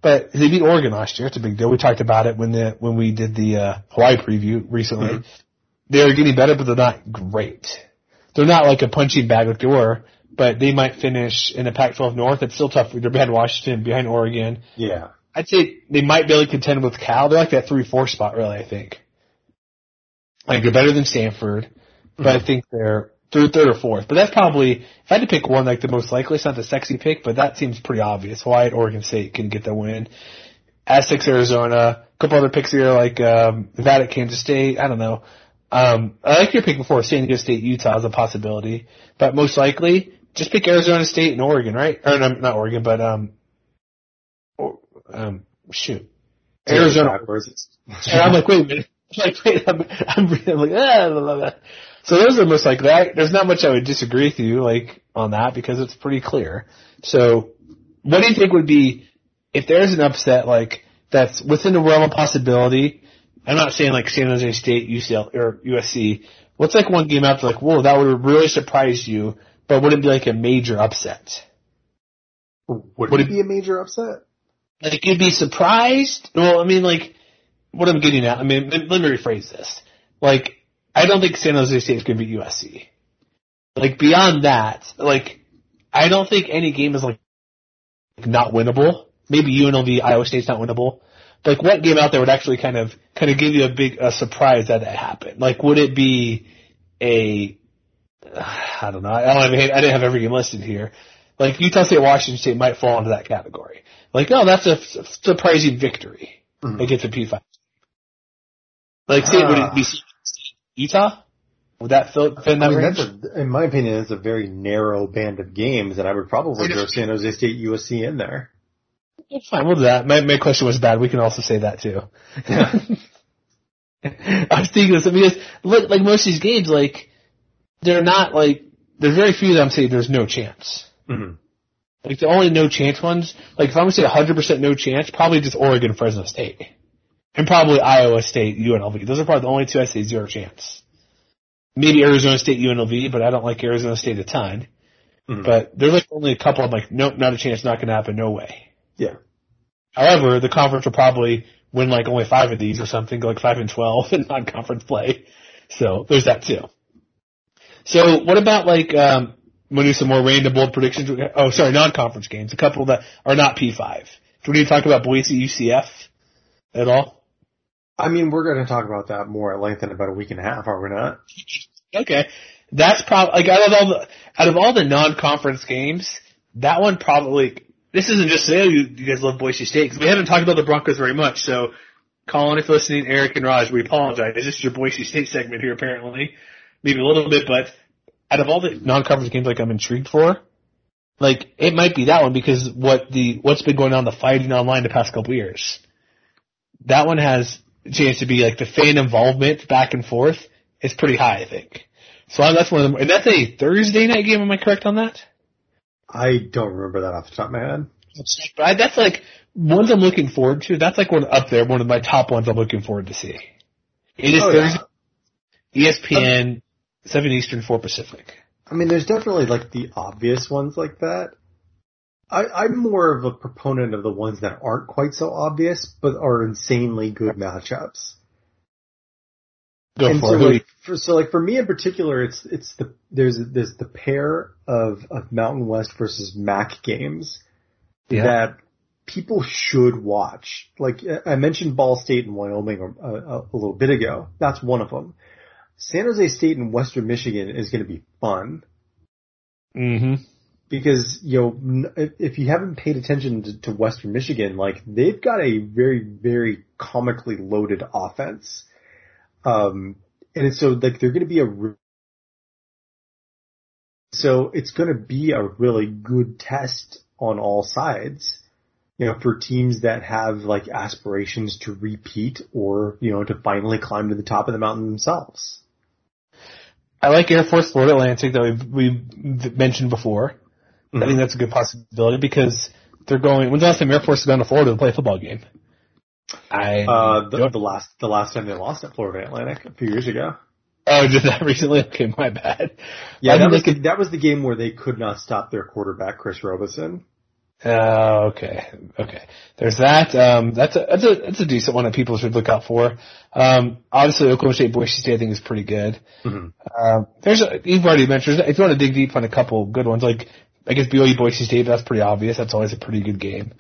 Speaker 1: but they beat Oregon last year. It's a big deal. We talked about it when the when we did the uh, Hawaii preview recently. They're getting better, but they're not great. They're not like a punching bag like they were, but they might finish in the Pac-12 North. It's still tough. They're behind Washington, behind Oregon.
Speaker 2: Yeah.
Speaker 1: I'd say they might be able to contend with Cal. They're like that three four spot, really. I think. Like they're better than Stanford, but I think they're third, third or fourth. But that's probably if I had to pick one, like the most likely. It's not the sexy pick, but that seems pretty obvious. Hawaii at Oregon State can get the win. Aztecs, Arizona. A couple other picks here, like um, Nevada, Kansas State. I don't know. Um, I like your pick before. San Diego State, Utah is a possibility, but most likely just pick Arizona State and Oregon, right? Or no, not Oregon, but um, um, shoot, Arizona. And I'm like, wait a minute. I'm like, wait, I'm, I'm, like, ah, blah, blah, blah. So those are most likely. I, there's not much I would disagree with you, like, on that because it's pretty clear. So, what do you think would be, if there's an upset, like, that's within the realm of possibility, I'm not saying like San Jose State, UCL, or USC, what's like one game after like, whoa, that would really surprise you, but wouldn't be like a major upset?
Speaker 2: Would,
Speaker 1: Would
Speaker 2: it
Speaker 1: it-
Speaker 2: be a major upset?
Speaker 1: like you'd be surprised. Well, I mean, like what I'm getting at. I mean, let me rephrase this. Like, I don't think San Jose State is going to beat USC. Like beyond that, like I don't think any game is like not winnable. Maybe UNLV, Iowa State's not winnable. Like what game out there would actually kind of kind of give you a big a surprise that it happened? Like would it be a I don't know. I don't have I didn't have every game listed here. Like Utah State, Washington State might fall into that category. Like, no, that's a f- surprising victory
Speaker 2: Mhm.
Speaker 1: against a P5. Like, say, would it be Utah? Would that fill, fit in that
Speaker 2: I mean,
Speaker 1: range?
Speaker 2: that's a, in my opinion, that's a very narrow band of games, and I would probably throw San Jose State USC in there.
Speaker 1: It's fine, we'll do that. My, my question was bad. We can also say that too. I was thinking this because, look, like most of these games, like, they're not like, there's very few that I'm saying there's no chance.
Speaker 2: Mm-hmm.
Speaker 1: Like the only no chance ones, like if I'm gonna say 100% no chance, probably just Oregon, Fresno State. and probably Iowa State, UNLV. Those are probably the only two I say zero chance. Maybe Arizona State, UNLV, but I don't like Arizona State a ton.
Speaker 2: Mhm.
Speaker 1: But there's like only a couple. I'm like, nope, not a chance, not going to happen, no way.
Speaker 2: Yeah.
Speaker 1: However, the conference will probably win like only five of these or something, like five and twelve in non-conference play. So there's that too. So what about like um, to do some more random bold predictions? Oh, sorry, non-conference games. A couple that are not P5. Do we need to talk about Boise UCF at all?
Speaker 2: I mean, we're going to talk about that more at length in about a week and a half, are we not?
Speaker 1: Okay, that's probably like out of all the out of all the non-conference games, that one probably. This isn't just say oh, you, you guys love Boise State because we haven't talked about the Broncos very much. So, Colin, if listening, Eric and Raj, we apologize. This is your Boise State segment here, apparently, maybe a little bit, but out of all the non-conference games, like I'm intrigued for, like it might be that one because what the what's been going on the fighting online the past couple years. That one has a chance to be like the fan involvement back and forth is pretty high, I think. So that's one of them, and that's a Thursday night game. Am I correct on that?
Speaker 2: I don't remember that off the top of my head.
Speaker 1: But I, that's like ones I'm looking forward to. That's like one up there, one of my top ones I'm looking forward to see. It is
Speaker 2: Oh, yeah.
Speaker 1: Thursday, ESPN, seven Eastern, four Pacific.
Speaker 2: I mean, there's definitely like the obvious ones like that. I, I'm more of a proponent of the ones that aren't quite so obvious, but are insanely good matchups.
Speaker 1: Go
Speaker 2: and
Speaker 1: for
Speaker 2: so
Speaker 1: it. Who do you-
Speaker 2: like, for, so like for me in particular, it's it's the there's there's the pair of, of Mountain West versus MAC games
Speaker 1: Yeah.
Speaker 2: that people should watch. Like I mentioned, Ball State and Wyoming a, a, a little bit ago. That's one of them. San Jose State and Western Michigan is going to be fun
Speaker 1: Mm-hmm.
Speaker 2: because you know if- you haven't paid attention to, to Western Michigan, like they've got a very very comically loaded offense, um, and so like they're going to be a re- so it's going to be a really good test on all sides, you know, for teams that have like aspirations to repeat or you know to finally climb to the top of the mountain themselves.
Speaker 1: I like Air Force Florida Atlantic that we've, we've mentioned before. I think that's a good possibility because they're going. When's the last time Air Force has gone to Florida to play a football game? I
Speaker 2: Uh, the, the last the last time they lost at Florida Atlantic a few years ago.
Speaker 1: oh, did that recently? Okay, my bad.
Speaker 2: Yeah, that was the, that was the game where they could not stop their quarterback Chris Robinson.
Speaker 1: Uh, okay, okay. There's that. Um, that's a that's a that's a decent one that people should look out for. Um, obviously Oklahoma State Boise State I think is pretty good.
Speaker 2: Mhm.
Speaker 1: Um, there's a, you've already mentioned if you want to dig deep on a couple good ones like I guess BYU Boise State that's pretty obvious. That's always a pretty good game.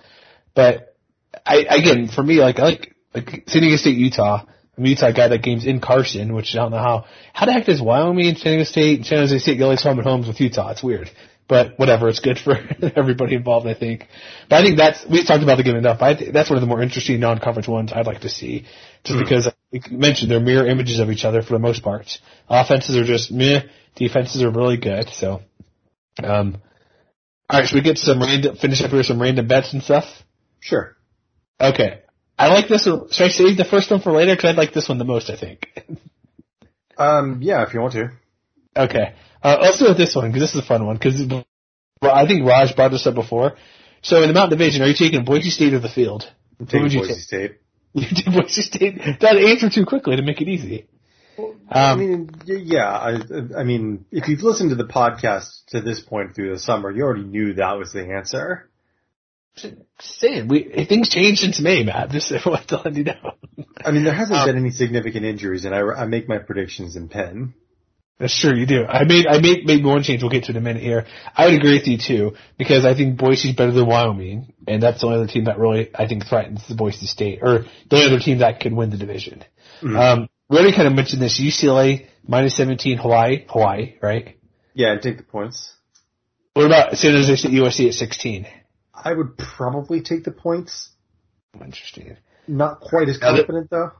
Speaker 1: But I again for me like I like like San Diego State Utah. I'm a Utah guy that game's in Carson, which I don't know how. How the heck does Wyoming and San Diego State and San Jose State get like home and homes with Utah? It's weird. But whatever, it's good for everybody involved, I think. But I think that's, we've talked about the game enough. I think that's one of the more interesting non-conference ones I'd like to see. Just because, like you mentioned, they're mirror images of each other for the most part. Offenses are just meh, defenses are really good, so. Um, alright, should we get some random, finish up here with some random bets and stuff?
Speaker 2: Sure.
Speaker 1: Okay. I like this one. Should I save the first one for later? Cause I like this one the most, I think.
Speaker 2: Um, yeah, if you want to.
Speaker 1: Okay. Uh, let's do it this one because this is a fun one. Because well, I think Raj brought this up before. So in the Mountain Division, are you taking Boise State or the field?
Speaker 2: I'm taking Boise
Speaker 1: take?
Speaker 2: State.
Speaker 1: You did Boise State. That answer too quickly to make it easy.
Speaker 2: I
Speaker 1: Um,
Speaker 2: mean, yeah, I, I mean, if you've listened to the podcast to this point through the summer, you already knew that was the answer.
Speaker 1: saying we things changed since May, Matt. Just I'm telling you now.
Speaker 2: I mean, there hasn't
Speaker 1: Um,
Speaker 2: been any significant injuries, and I, I make my predictions in pen.
Speaker 1: That's true, you do. I made I made made one change. We'll get to it in a minute here. I would agree with you too because I think Boise's better than Wyoming, and that's the only other team that really I think threatens the Boise State, or the only other team that could win the division. Um, we already kind of mentioned this. UCLA minus seventeen, Hawaii, Hawaii, right?
Speaker 2: Yeah, and take the points.
Speaker 1: What about San Jose State USC at sixteen?
Speaker 2: I would probably take the points.
Speaker 1: Interesting.
Speaker 2: Not quite as confident though.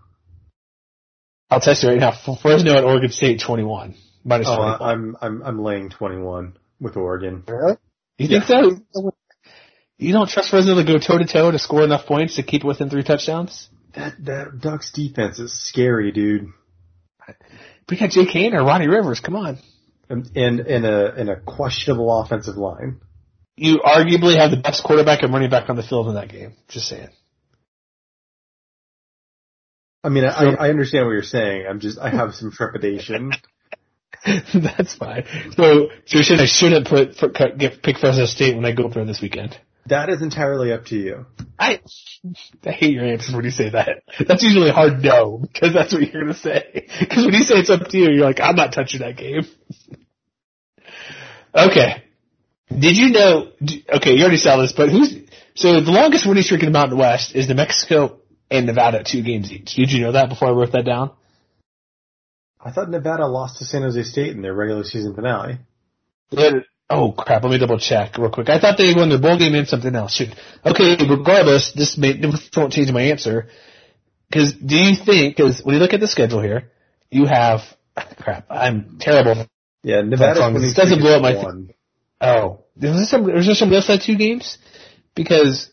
Speaker 1: I'll test you right now. Fresno at Oregon State twenty one minus
Speaker 2: Oh,
Speaker 1: twenty
Speaker 2: I-
Speaker 1: one.
Speaker 2: I'm I'm I'm laying 21 with Oregon.
Speaker 1: Really? You think so? You don't trust Fresno to go toe to toe to score enough points to keep it within three touchdowns?
Speaker 2: That that Ducks defense is scary, dude.
Speaker 1: We got Jake Haener or Ronnie Rivers. Come on.
Speaker 2: And and and a and a questionable offensive line.
Speaker 1: You arguably have the best quarterback and running back on the field in that game. Just saying.
Speaker 2: I mean, I, I understand what you're saying. I'm just, I have some trepidation.
Speaker 1: That's fine. So, so you're saying I shouldn't put for, pick Fresno State when I go up there this weekend?
Speaker 2: That is entirely up to you.
Speaker 1: I I hate your answers when you say that. That's usually a hard no because that's what you're gonna say. Because when you say it's up to you, you're like, I'm not touching that game. okay. Did you know? Okay, you already saw this, but who's so the longest winning streak in the Mountain West is New Mexico and Nevada, two games each. Did you know that before I wrote that down?
Speaker 2: I thought Nevada lost to San Jose State in their regular season finale.
Speaker 1: Oh crap! Let me double check real quick. I thought they won their bowl game and something else. Shoot. Okay, regardless, this may this won't change my answer. Because do you think? Because when you look at the schedule here, you have crap. I'm terrible.
Speaker 2: Yeah, Nevada
Speaker 1: this doesn't blow up my. Th- oh, is there some? Was there somebody else had two games? Because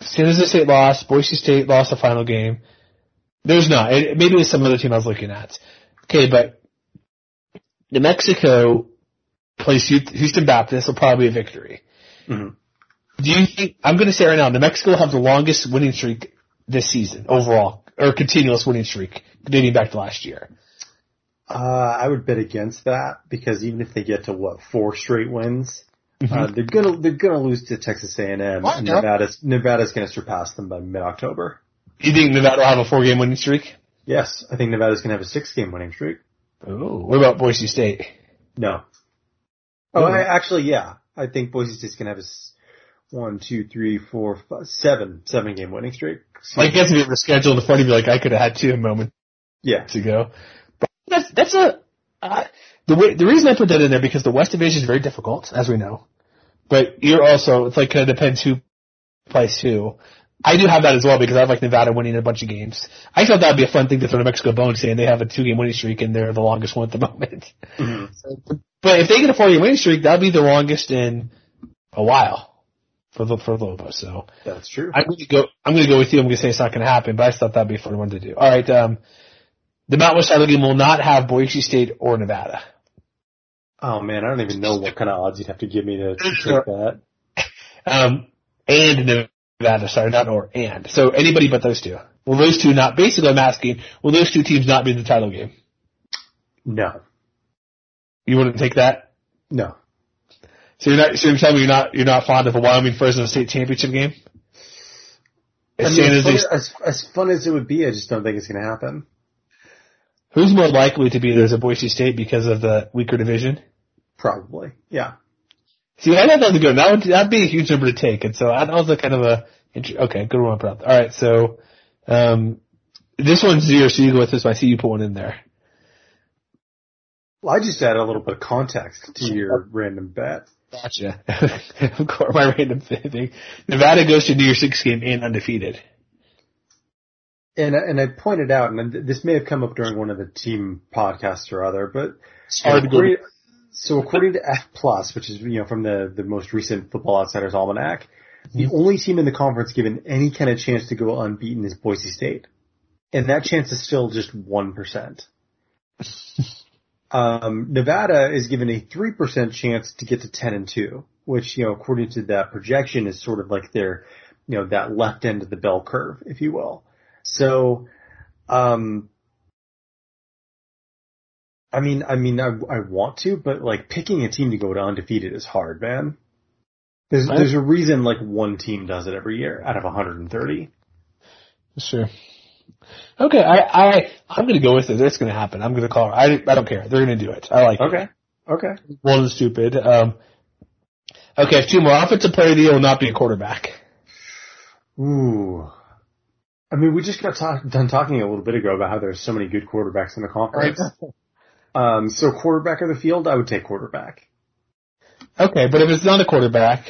Speaker 1: San Jose State lost, Boise State lost the final game. There's not. It, maybe there's some other team I was looking at. Okay, but New Mexico plays Houston Baptist will probably be a victory.
Speaker 2: Mm-hmm.
Speaker 1: Do you think, I'm going to say right now, New Mexico will have the longest winning streak this season overall, or continuous winning streak dating back to last year?
Speaker 2: Uh, I would bet against that because even if they get to what four straight wins, mm-hmm. uh, they're gonna they're gonna lose to Texas A&M, and Nevada's Nevada's gonna surpass them by mid October.
Speaker 1: You think Nevada will have a four game winning streak?
Speaker 2: Yes, I think Nevada's gonna have a six game winning streak.
Speaker 1: Oh, what about Boise State?
Speaker 2: No, Oh, I, actually, yeah. I think Boise State's gonna have a one, two, three, four, five, seven, seven game winning streak.
Speaker 1: I guess if it were scheduled, in the funny be like, I could have had two moments.
Speaker 2: Yeah.
Speaker 1: To go. But that's, that's a, uh, the way, the reason I put that in there because the West Division is very difficult, as we know. But you're also, it's like, kind of depends who plays who. I do have that as well because I have like Nevada winning a bunch of games. I thought that'd be a fun thing to throw to Mexico Bone saying they have a two game winning streak and they're the longest one at the moment.
Speaker 2: Mm-hmm.
Speaker 1: So, but if they get a four game winning streak, that'd be the longest in a while for the for the Lobo. So
Speaker 2: that's true.
Speaker 1: I'm gonna go. I'm gonna go with you. I'm gonna say it's not gonna happen, but I thought that'd be a fun one to do. All right. Um, the Mountain West title game will not have Boise State or Nevada.
Speaker 2: Oh man, I don't even know what kind of odds you'd have to give me to, to take that.
Speaker 1: Um, and Nevada, sorry, not or and. So anybody but those two. Will those two not? Basically, I'm asking, will those two teams not be in the title game?
Speaker 2: No.
Speaker 1: You wouldn't take that?
Speaker 2: No.
Speaker 1: So you're not. So you're telling me you're not. You're not fond of a Wyoming Fresno State championship game?
Speaker 2: As, I mean, as, fun, as, as fun as it would be, I just don't think it's going to happen.
Speaker 1: Who's more likely to be there as a Boise State because of the weaker division?
Speaker 2: Probably, yeah.
Speaker 1: See, I thought that was good. That would that'd be a huge number to take, and so that was a kind of a okay, good one. All right, so um, this one's zero, so you go with this. I see you put one in there.
Speaker 2: Well, I just add a little bit of context to your random bet.
Speaker 1: Gotcha. of course, my random thing. Nevada goes to New Year's Six game and undefeated.
Speaker 2: And and I pointed out, and this may have come up during one of the team podcasts or other, but
Speaker 1: according,
Speaker 2: so according to F Plus, which is you know from the the most recent Football Outsiders Almanac, the only team in the conference given any kind of chance to go unbeaten is Boise State, and that chance is still just one percent. Um, Nevada is given a 3% chance to get to 10 and 2, which, you know, according to that projection is sort of like their, you know, that left end of the bell curve, if you will. So, um, I mean, I mean, I, I want to, but like picking a team to go to undefeated is hard, man. There's, there's a reason like one team does it every year out of 130.
Speaker 1: Sure. Okay, I, I, I'm gonna go with it. It's gonna happen. I'm gonna call her. I, I don't care. They're gonna do it. I like
Speaker 2: okay.
Speaker 1: it.
Speaker 2: Okay. Okay.
Speaker 1: One is stupid. Um, okay, two more. Offensive player of the year will not be a quarterback.
Speaker 2: Ooh. I mean, we just got talk, done talking a little bit ago about how there's so many good quarterbacks in the conference. um, so quarterback of the field, I would take quarterback.
Speaker 1: Okay, but if it's not a quarterback,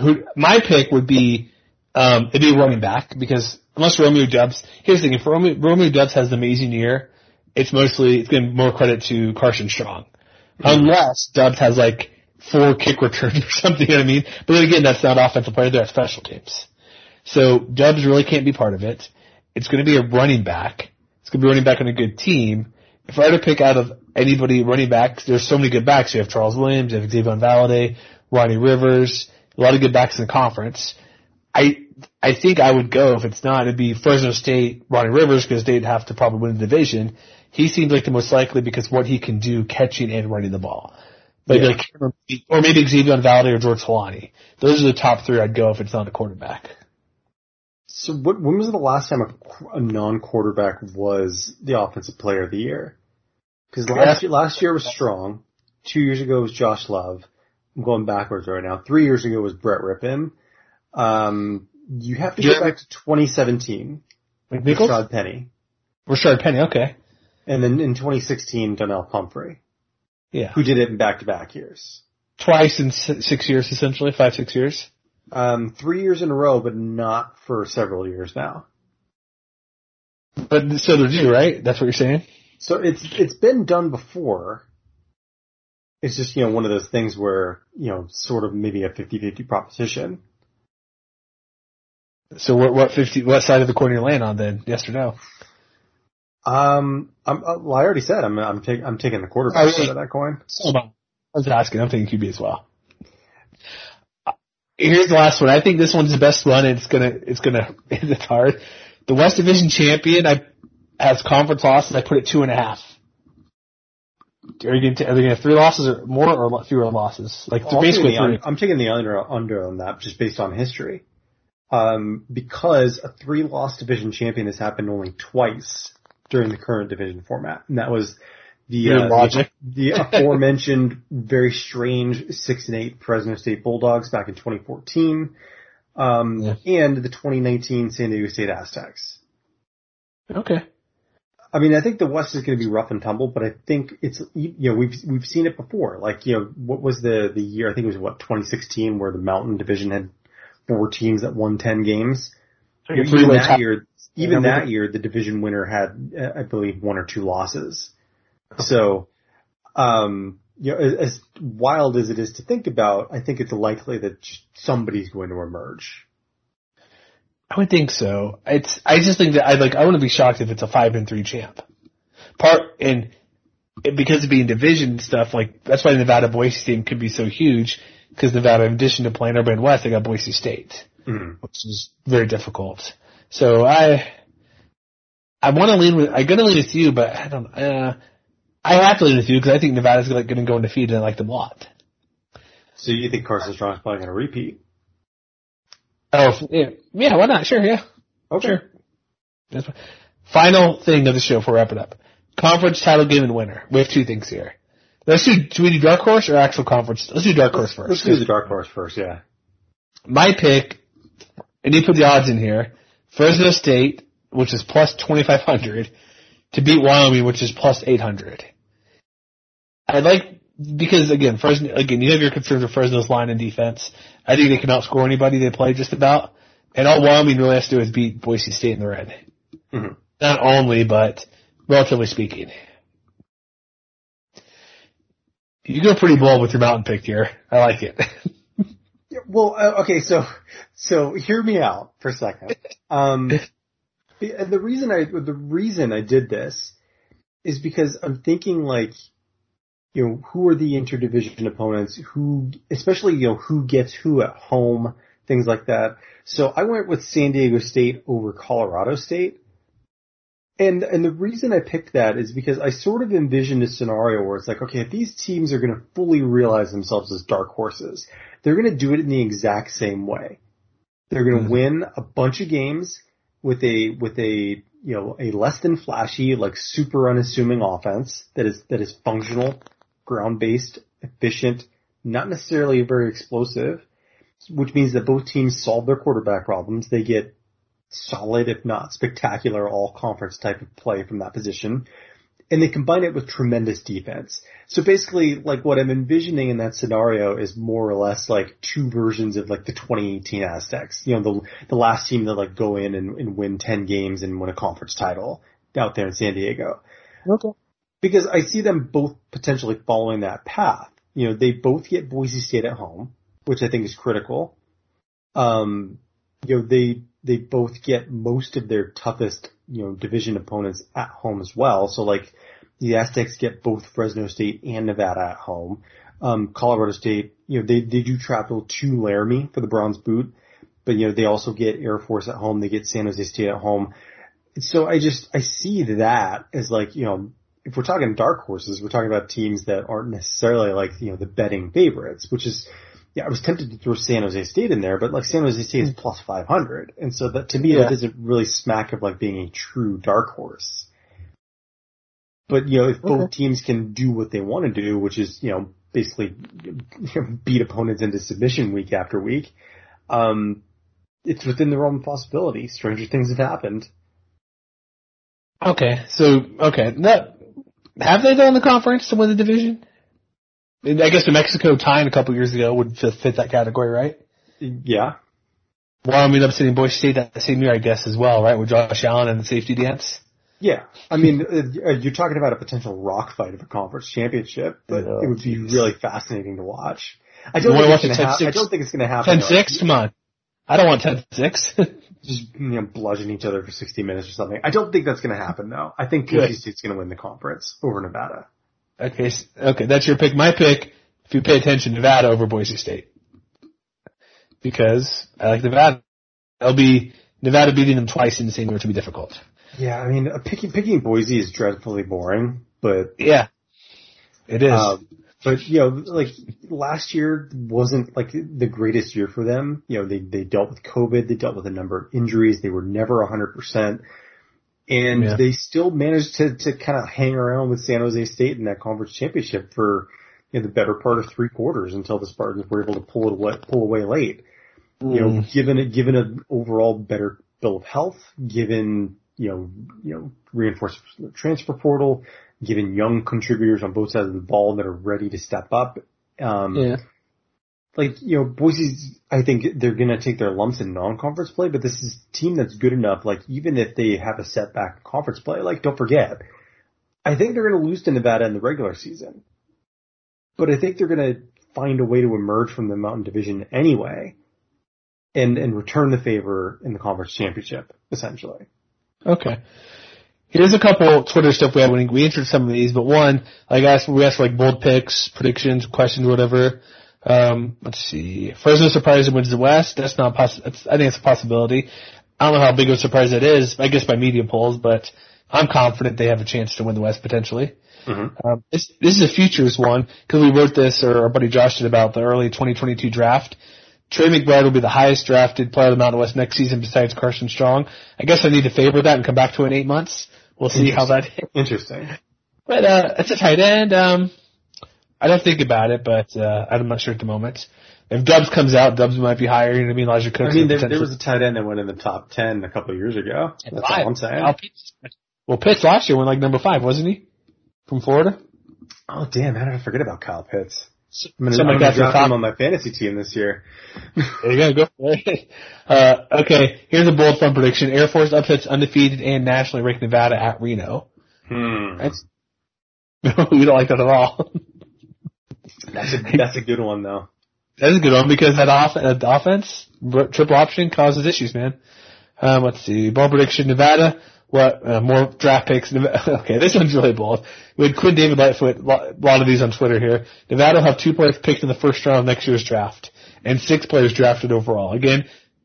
Speaker 1: who my pick would be, um, it'd be running back because unless Romeo Doubs, here's the thing, if Romeo, Romeo Doubs has an amazing year, it's mostly, it's going more credit to Carson Strong. Mm-hmm. Unless Doubs has like four kick returns or something, you know what I mean? But then again, that's not offensive player, they're at special teams. So Doubs really can't be part of it. It's going to be a running back. It's going to be running back on a good team. If I had to pick out of anybody running backs, there's so many good backs. You have Charles Williams, you have Xavier Valladay, Ronnie Rivers, a lot of good backs in the conference. I I think I would go if it's not. It'd be Fresno State, Ronnie Rivers, because they'd have to probably win the division. He seems like the most likely because what he can do catching and running the ball. But
Speaker 2: Yeah.
Speaker 1: like, or maybe Xavier Valladay or George Holani. Those are the top three I'd go if it's not a quarterback.
Speaker 2: So what, when was the last time a, a non-quarterback was the offensive player of the year? Because last, year, last year was strong. Two years ago was Josh Love. I'm going backwards right now. Three years ago was Brett Rypien. Um, you have to go
Speaker 1: Yeah.
Speaker 2: back to 2017.
Speaker 1: McNichols?
Speaker 2: Rashaad Penny.
Speaker 1: Rashard Penny, okay.
Speaker 2: And then in 2016, Donnell Pumphrey,
Speaker 1: Yeah.
Speaker 2: who did it in back-to-back years.
Speaker 1: Twice in six years essentially, five, six years.
Speaker 2: Um, three years in a row, but not for several years now.
Speaker 1: But so they're due, right? That's what you're saying?
Speaker 2: So it's it's been done before. It's just, you know, one of those things where, you know, sort of maybe a 50-50 proposition.
Speaker 1: So what, what fifty, what side of the coin you land on then? Yes or no?
Speaker 2: Um, I'm, uh, well, I already said I'm, I'm taking, I'm taking the quarterback side of that coin.
Speaker 1: On. I was asking. I'm thinking QB as well. Here's the last one. I think this one's the best one. And it's gonna, it's gonna, it's hard. The West Division champion, I has conference losses. I put it two and a half. Are you to, are they going to have three losses or more or fewer losses? Like
Speaker 2: I'm
Speaker 1: basically
Speaker 2: taking, the, I'm taking the under, under on that just based on history. Um, because a three loss division champion has happened only twice during the current division format. And that was the, uh,
Speaker 1: logic.
Speaker 2: the, the aforementioned very strange six and eight Fresno State Bulldogs back in 2014. Um,
Speaker 1: Yeah.
Speaker 2: and the 2019 San Diego State Aztecs.
Speaker 1: Okay.
Speaker 2: I mean, I think the West is going to be rough and tumble, but I think it's you know we've we've seen it before. Like you know, what was the the year? I think it was what 2016, where the Mountain Division had four teams that won 10 games.
Speaker 1: Like a
Speaker 2: even that
Speaker 1: tie.
Speaker 2: year, even that year, the division winner had, uh, I believe, one or two losses. So, um, you know, as, as wild as it is to think about, I think it's likely that somebody's going to emerge.
Speaker 1: I would think so. It's I just think that I like I wouldn't be shocked if it's a five and three champ. Part and because of being division stuff, like that's why the Nevada Boise team could be so huge because Nevada, in addition to playing Urban West, they got Boise State,
Speaker 2: Mhm.
Speaker 1: which is very difficult. So I I want to lean with I'm gonna lean with you, but I don't. Uh, I have to lean with you because I think Nevada's going to go undefeated and I like them a lot.
Speaker 2: So you think Carson Strong's probably going to repeat?
Speaker 1: Oh yeah, yeah, why not? Sure, yeah.
Speaker 2: Okay.
Speaker 1: Sure. That's. Final thing of the show before we wrap it up. Conference title game and winner. We have two things here. Let's do, do we do dark horse or actual conference? Let's do dark horse first.
Speaker 2: Let's do the dark horse first, yeah.
Speaker 1: My pick, and you put the odds in here, Fresno State, which is plus 2500, to beat Wyoming, which is plus 800. I like, because again, Fresno, again, you have your concerns with Fresno's line and defense. I think they can outscore anybody they play just about. And all Wyoming really has to do is beat Boise State in the red.
Speaker 2: Mhm.
Speaker 1: Not only, but relatively speaking. You go pretty bold with your mountain pick here. I like it.
Speaker 2: Well, uh, okay, so so hear me out for a second. Um, the, the reason I the reason I did this is because I'm thinking like, you know, who are the interdivision opponents? Who, especially you know, who gets who at home, things like that. So I went with San Diego State over Colorado State. And and the reason I picked that is because I sort of envisioned a scenario where it's like, okay, if these teams are going to fully realize themselves as dark horses, they're going to do it in the exact same way. They're going to mm-hmm. win a bunch of games with a with a you know a less than flashy, like super unassuming offense that is that is functional, ground based, efficient, not necessarily very explosive, which means that both teams solve their quarterback problems. They get solid, if not spectacular, all conference type of play from that position. And they combine it with tremendous defense. So basically, like what I'm envisioning in that scenario is more or less like two versions of like the 2018 Aztecs. You know, the the last team that like go in and, and win 10 games and win a conference title out there in San Diego.
Speaker 1: Okay.
Speaker 2: Because I see them both potentially following that path. You know, they both get Boise State at home, which I think is critical. Um, you know, they, they both get most of their toughest, you know, division opponents at home as well. So like, the Aztecs get both Fresno State and Nevada at home. Um, Colorado State, you know, they, they do travel to Laramie for the Bronze Boot. but you know they also get Air Force at home, they get San Jose State at home. So I just I see that as like you know if we're talking dark horses, we're talking about teams that aren't necessarily like you know the betting favorites, which is yeah I was tempted to throw San Jose State in there, but like San Jose State is plus five hundred, and so that to me
Speaker 1: Yeah.
Speaker 2: that doesn't really smack of like being a true dark horse. But you know, if both teams can do what they want to do, which is you know basically you know, beat opponents into submission week after week, um, it's within the realm of possibility. Stranger things have happened.
Speaker 1: Okay, so okay, that have they done the conference to win the division? I guess New Mexico tying a couple years ago would fit, fit that category, right?
Speaker 2: Yeah,
Speaker 1: Wyoming upsetting Boise State that same year, I guess, as well, right? With Josh Allen and the safety dance.
Speaker 2: yeah. I mean, uh, you're talking about a potential rock fight of a conference championship, but
Speaker 1: Oh,
Speaker 2: it would be really fascinating to watch. I don't think
Speaker 1: watch
Speaker 2: it's
Speaker 1: a
Speaker 2: gonna happen. I don't think it's going to happen.
Speaker 1: 10-6? Come on. I don't want 10-6.
Speaker 2: Just you know, bludgeon each other for 60 minutes or something. I don't think that's going to happen though. I think. Boise State's going to win the conference over Nevada.
Speaker 1: okay, okay, that's your pick. My pick, if you pay attention, Nevada over Boise State. Because I like Nevada. It'll be Nevada beating them twice in the same year to be difficult.
Speaker 2: Yeah, I mean, picking picking Boise is dreadfully boring, but
Speaker 1: Yeah. It is.
Speaker 2: Um, but you know, like last year wasn't like the greatest year for them. You know, they they dealt with COVID, they dealt with a number of injuries, they were never a hundred percent, and
Speaker 1: Yeah.
Speaker 2: they still managed to to kind of hang around with San Jose State in that conference championship for you know the better part of three quarters until the Spartans were able to pull it away, pull away late. You know, mm. given it given an overall better bill of health, given you know you know reinforced transfer portal, given young contributors on both sides of the ball that are ready to step up. Um,
Speaker 1: yeah.
Speaker 2: like, you know, Boise's, I think they're going to take their lumps in non-conference play, but this is a team that's good enough. Like, even if they have a setback in conference play, like, don't forget, I think they're going to lose to Nevada in the regular season. But I think they're going to find a way to emerge from the Mountain Division anyway and, and return the favor in the conference championship, essentially.
Speaker 1: Okay. Here's a couple Twitter stuff we had when we answered some of these, but one, like I asked, we asked for like bold picks, predictions, questions, whatever. Um, let's see. Fresno surprise wins the West. That's not possible. I think it's a possibility. I don't know how big of a surprise that is. I guess by media polls, but I'm confident they have a chance to win the West potentially. Um, this this is a futures one because we wrote this, or our buddy Josh did about the early 2022 draft. Trey McBride will be the highest drafted player of the Mountain West next season besides Carson Strong. I guess I need to favor that and come back to it in eight months. We'll see how that.
Speaker 2: Interesting.
Speaker 1: But uh, it's a tight end. Um, I don't think about it, but uh, I'm not sure at the moment. If Doubs comes out, Doubs might be higher. You know what I mean? Elijah
Speaker 2: Cook.
Speaker 1: I
Speaker 2: mean, there, there was a tight end that went in the top 10 a couple of years ago. That's
Speaker 1: Five.
Speaker 2: all I'm saying.
Speaker 1: Well, Pitts last year went like number five, wasn't he? From Florida.
Speaker 2: Oh damn! How did I forget about Kyle Pitts? I'm gonna,
Speaker 1: Somebody
Speaker 2: I'm gonna
Speaker 1: the
Speaker 2: him on my fantasy team this year.
Speaker 1: There you go. Go for it. Uh, okay, here's a bold fun prediction. Air Force upsets undefeated and nationally ranked Nevada at Reno.
Speaker 2: Hmm.
Speaker 1: That's we don't like that at all.
Speaker 2: That's a that's a good one though.
Speaker 1: That's a good one because that, off- that offense, triple option, causes issues, man. Um, let's see. Bold prediction, Nevada. What, uh, more draft picks. Okay, this one's really bold. We had Quinn David Lightfoot, lo- a lot of these on Twitter here. Nevada will have two players picked in the first round of next year's draft. And six players drafted overall. Again,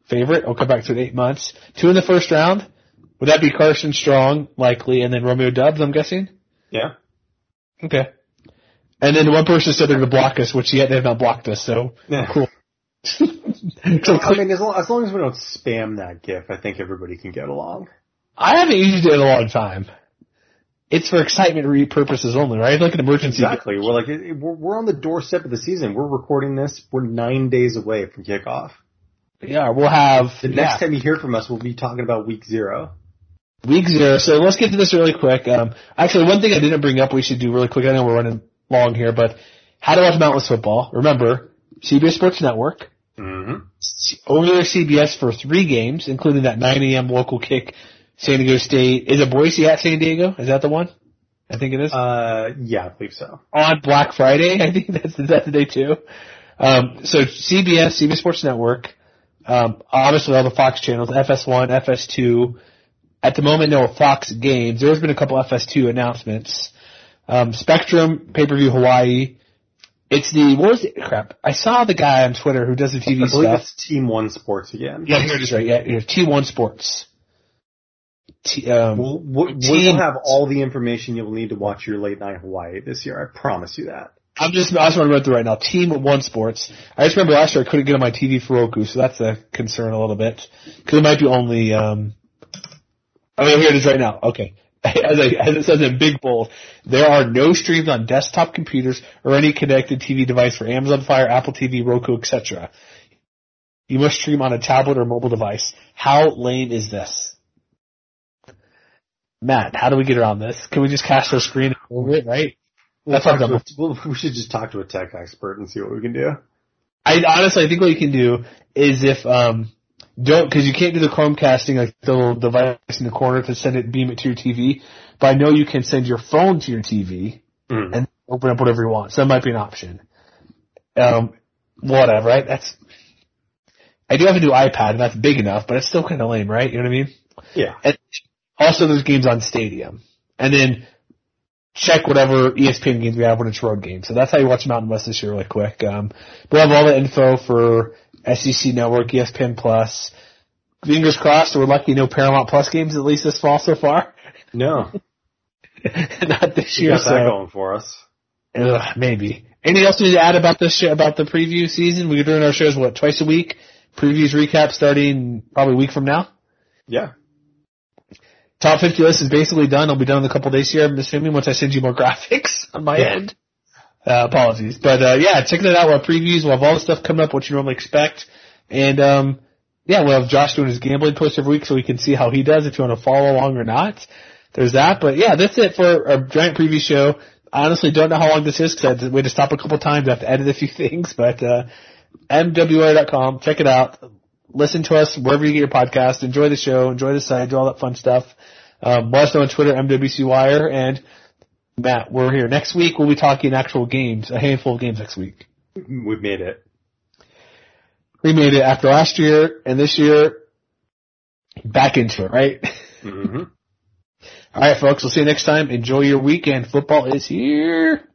Speaker 1: favorite, I'll come back to it in eight months. Two in the first round. Would that be Carson Strong, likely, and then Romeo Doubs, I'm guessing?
Speaker 2: Yeah.
Speaker 1: Okay. And then one person said they're going to block us, which yet they have not blocked us, so
Speaker 2: Yeah.
Speaker 1: cool. so
Speaker 2: I mean, as long, as long as we don't spam that GIF, I think everybody can get along.
Speaker 1: I haven't used it in a long time. It's for excitement repurposes only, right? Like an emergency.
Speaker 2: Exactly. We're like we're, we're on the doorstep of the season. We're recording this. We're nine days away from kickoff.
Speaker 1: Yeah, we'll have
Speaker 2: The
Speaker 1: yeah,
Speaker 2: next time you hear from us, we'll be talking about week zero.
Speaker 1: week zero. So let's get to this really quick. Um, actually, one thing I didn't bring up, we should do really quick. I know we're running long here, but how to watch Mountain West football? Remember, CBS Sports Network
Speaker 2: Mm-hmm.
Speaker 1: over there, CBS for three games, including that 9 a.m. local kick. San Diego State is it Boise at San Diego? Is that the one? I think it is.
Speaker 2: Uh, yeah, I believe so.
Speaker 1: on Black Friday. I think that's that's the day too. Um, so CBS, CBS Sports Network, um, obviously all the Fox channels, FS1, FS2. At the moment, no Fox games. There's been a couple FS2 announcements. Um, Spectrum, pay-per-view Hawaii, It's the what was it? Crap! I saw the guy on Twitter who does the TV
Speaker 2: I believe
Speaker 1: stuff.
Speaker 2: it's Team One Sports again.
Speaker 1: Yeah, here it is. Right. Yeah, here, T1 Sports. T, um,
Speaker 2: We'll, we'll, we'll have all the information you'll need to watch your late night Hawaii this year. I promise you that.
Speaker 1: I'm just I just want to run through right now. Team One Sports. I just remember last year I couldn't get on my TV for Roku, so that's a concern a little bit because it might be only. um Oh, yeah, here it is right now. Okay. As, I, as it says in big bold, there are no streams on desktop computers or any connected TV device for Amazon Fire, Apple TV, Roku, etc. You must stream on a tablet or mobile device. How lame is this? Matt, how do we get around this? Can we just cast our screen over it, right?
Speaker 2: We'll
Speaker 1: That's what
Speaker 2: we'll- we should just talk to a tech expert and see what we can do.
Speaker 1: I honestly, I think what you can do is if um don't because you can't do the Chromecasting like the little device in the corner to send it beam it to your TV, but I know you can send your phone to your TV
Speaker 2: Mm.
Speaker 1: and open up whatever you want. So that might be an option. Um, whatever, right? That's I do have a new iPad and that's big enough, but it's still kind of lame, right? You know what I mean?
Speaker 2: Yeah.
Speaker 1: And also, there's games on Stadium, and then check whatever ESPN games we have when it's road games. So that's how you watch Mountain West this year, really quick. Um, we'll have all the info for SEC Network, ESPN Plus. Fingers crossed, we're lucky no Paramount Plus games at least this fall so far.
Speaker 2: No.
Speaker 1: Not this year,
Speaker 2: got
Speaker 1: so
Speaker 2: that going for us.
Speaker 1: ugh, maybe. Anything else we need to add about this show, about the preview season? We're doing our shows what twice a week. Previews recap starting probably a week from now.
Speaker 2: Yeah.
Speaker 1: Top 50 list is basically done. It'll be done in a couple days here, I'm assuming, once I send you more graphics on my
Speaker 2: Yeah.
Speaker 1: end. Uh, apologies. But, uh, yeah, checking it out. We'll have previews. We'll have all the stuff coming up, what you normally expect. And, um, yeah, we'll have Josh doing his gambling post every week so we can see how he does if you want to follow along or not. There's that. But yeah, that's it for our giant preview show. I honestly don't know how long this is because I had to wait to stop a couple times. I have to edit a few things, but, uh, MWR.com. Check it out. Listen to us wherever you get your podcast. Enjoy the show. Enjoy the site. Do all that fun stuff. Um, let us know on Twitter, MWC Wire. And Matt, we're here. Next week we'll be talking actual games, a handful of games next week.
Speaker 2: We've made it.
Speaker 1: We made it after last year and this year back into it, right?
Speaker 2: hmm
Speaker 1: All right, folks. We'll see you next time. Enjoy your weekend. Football is here.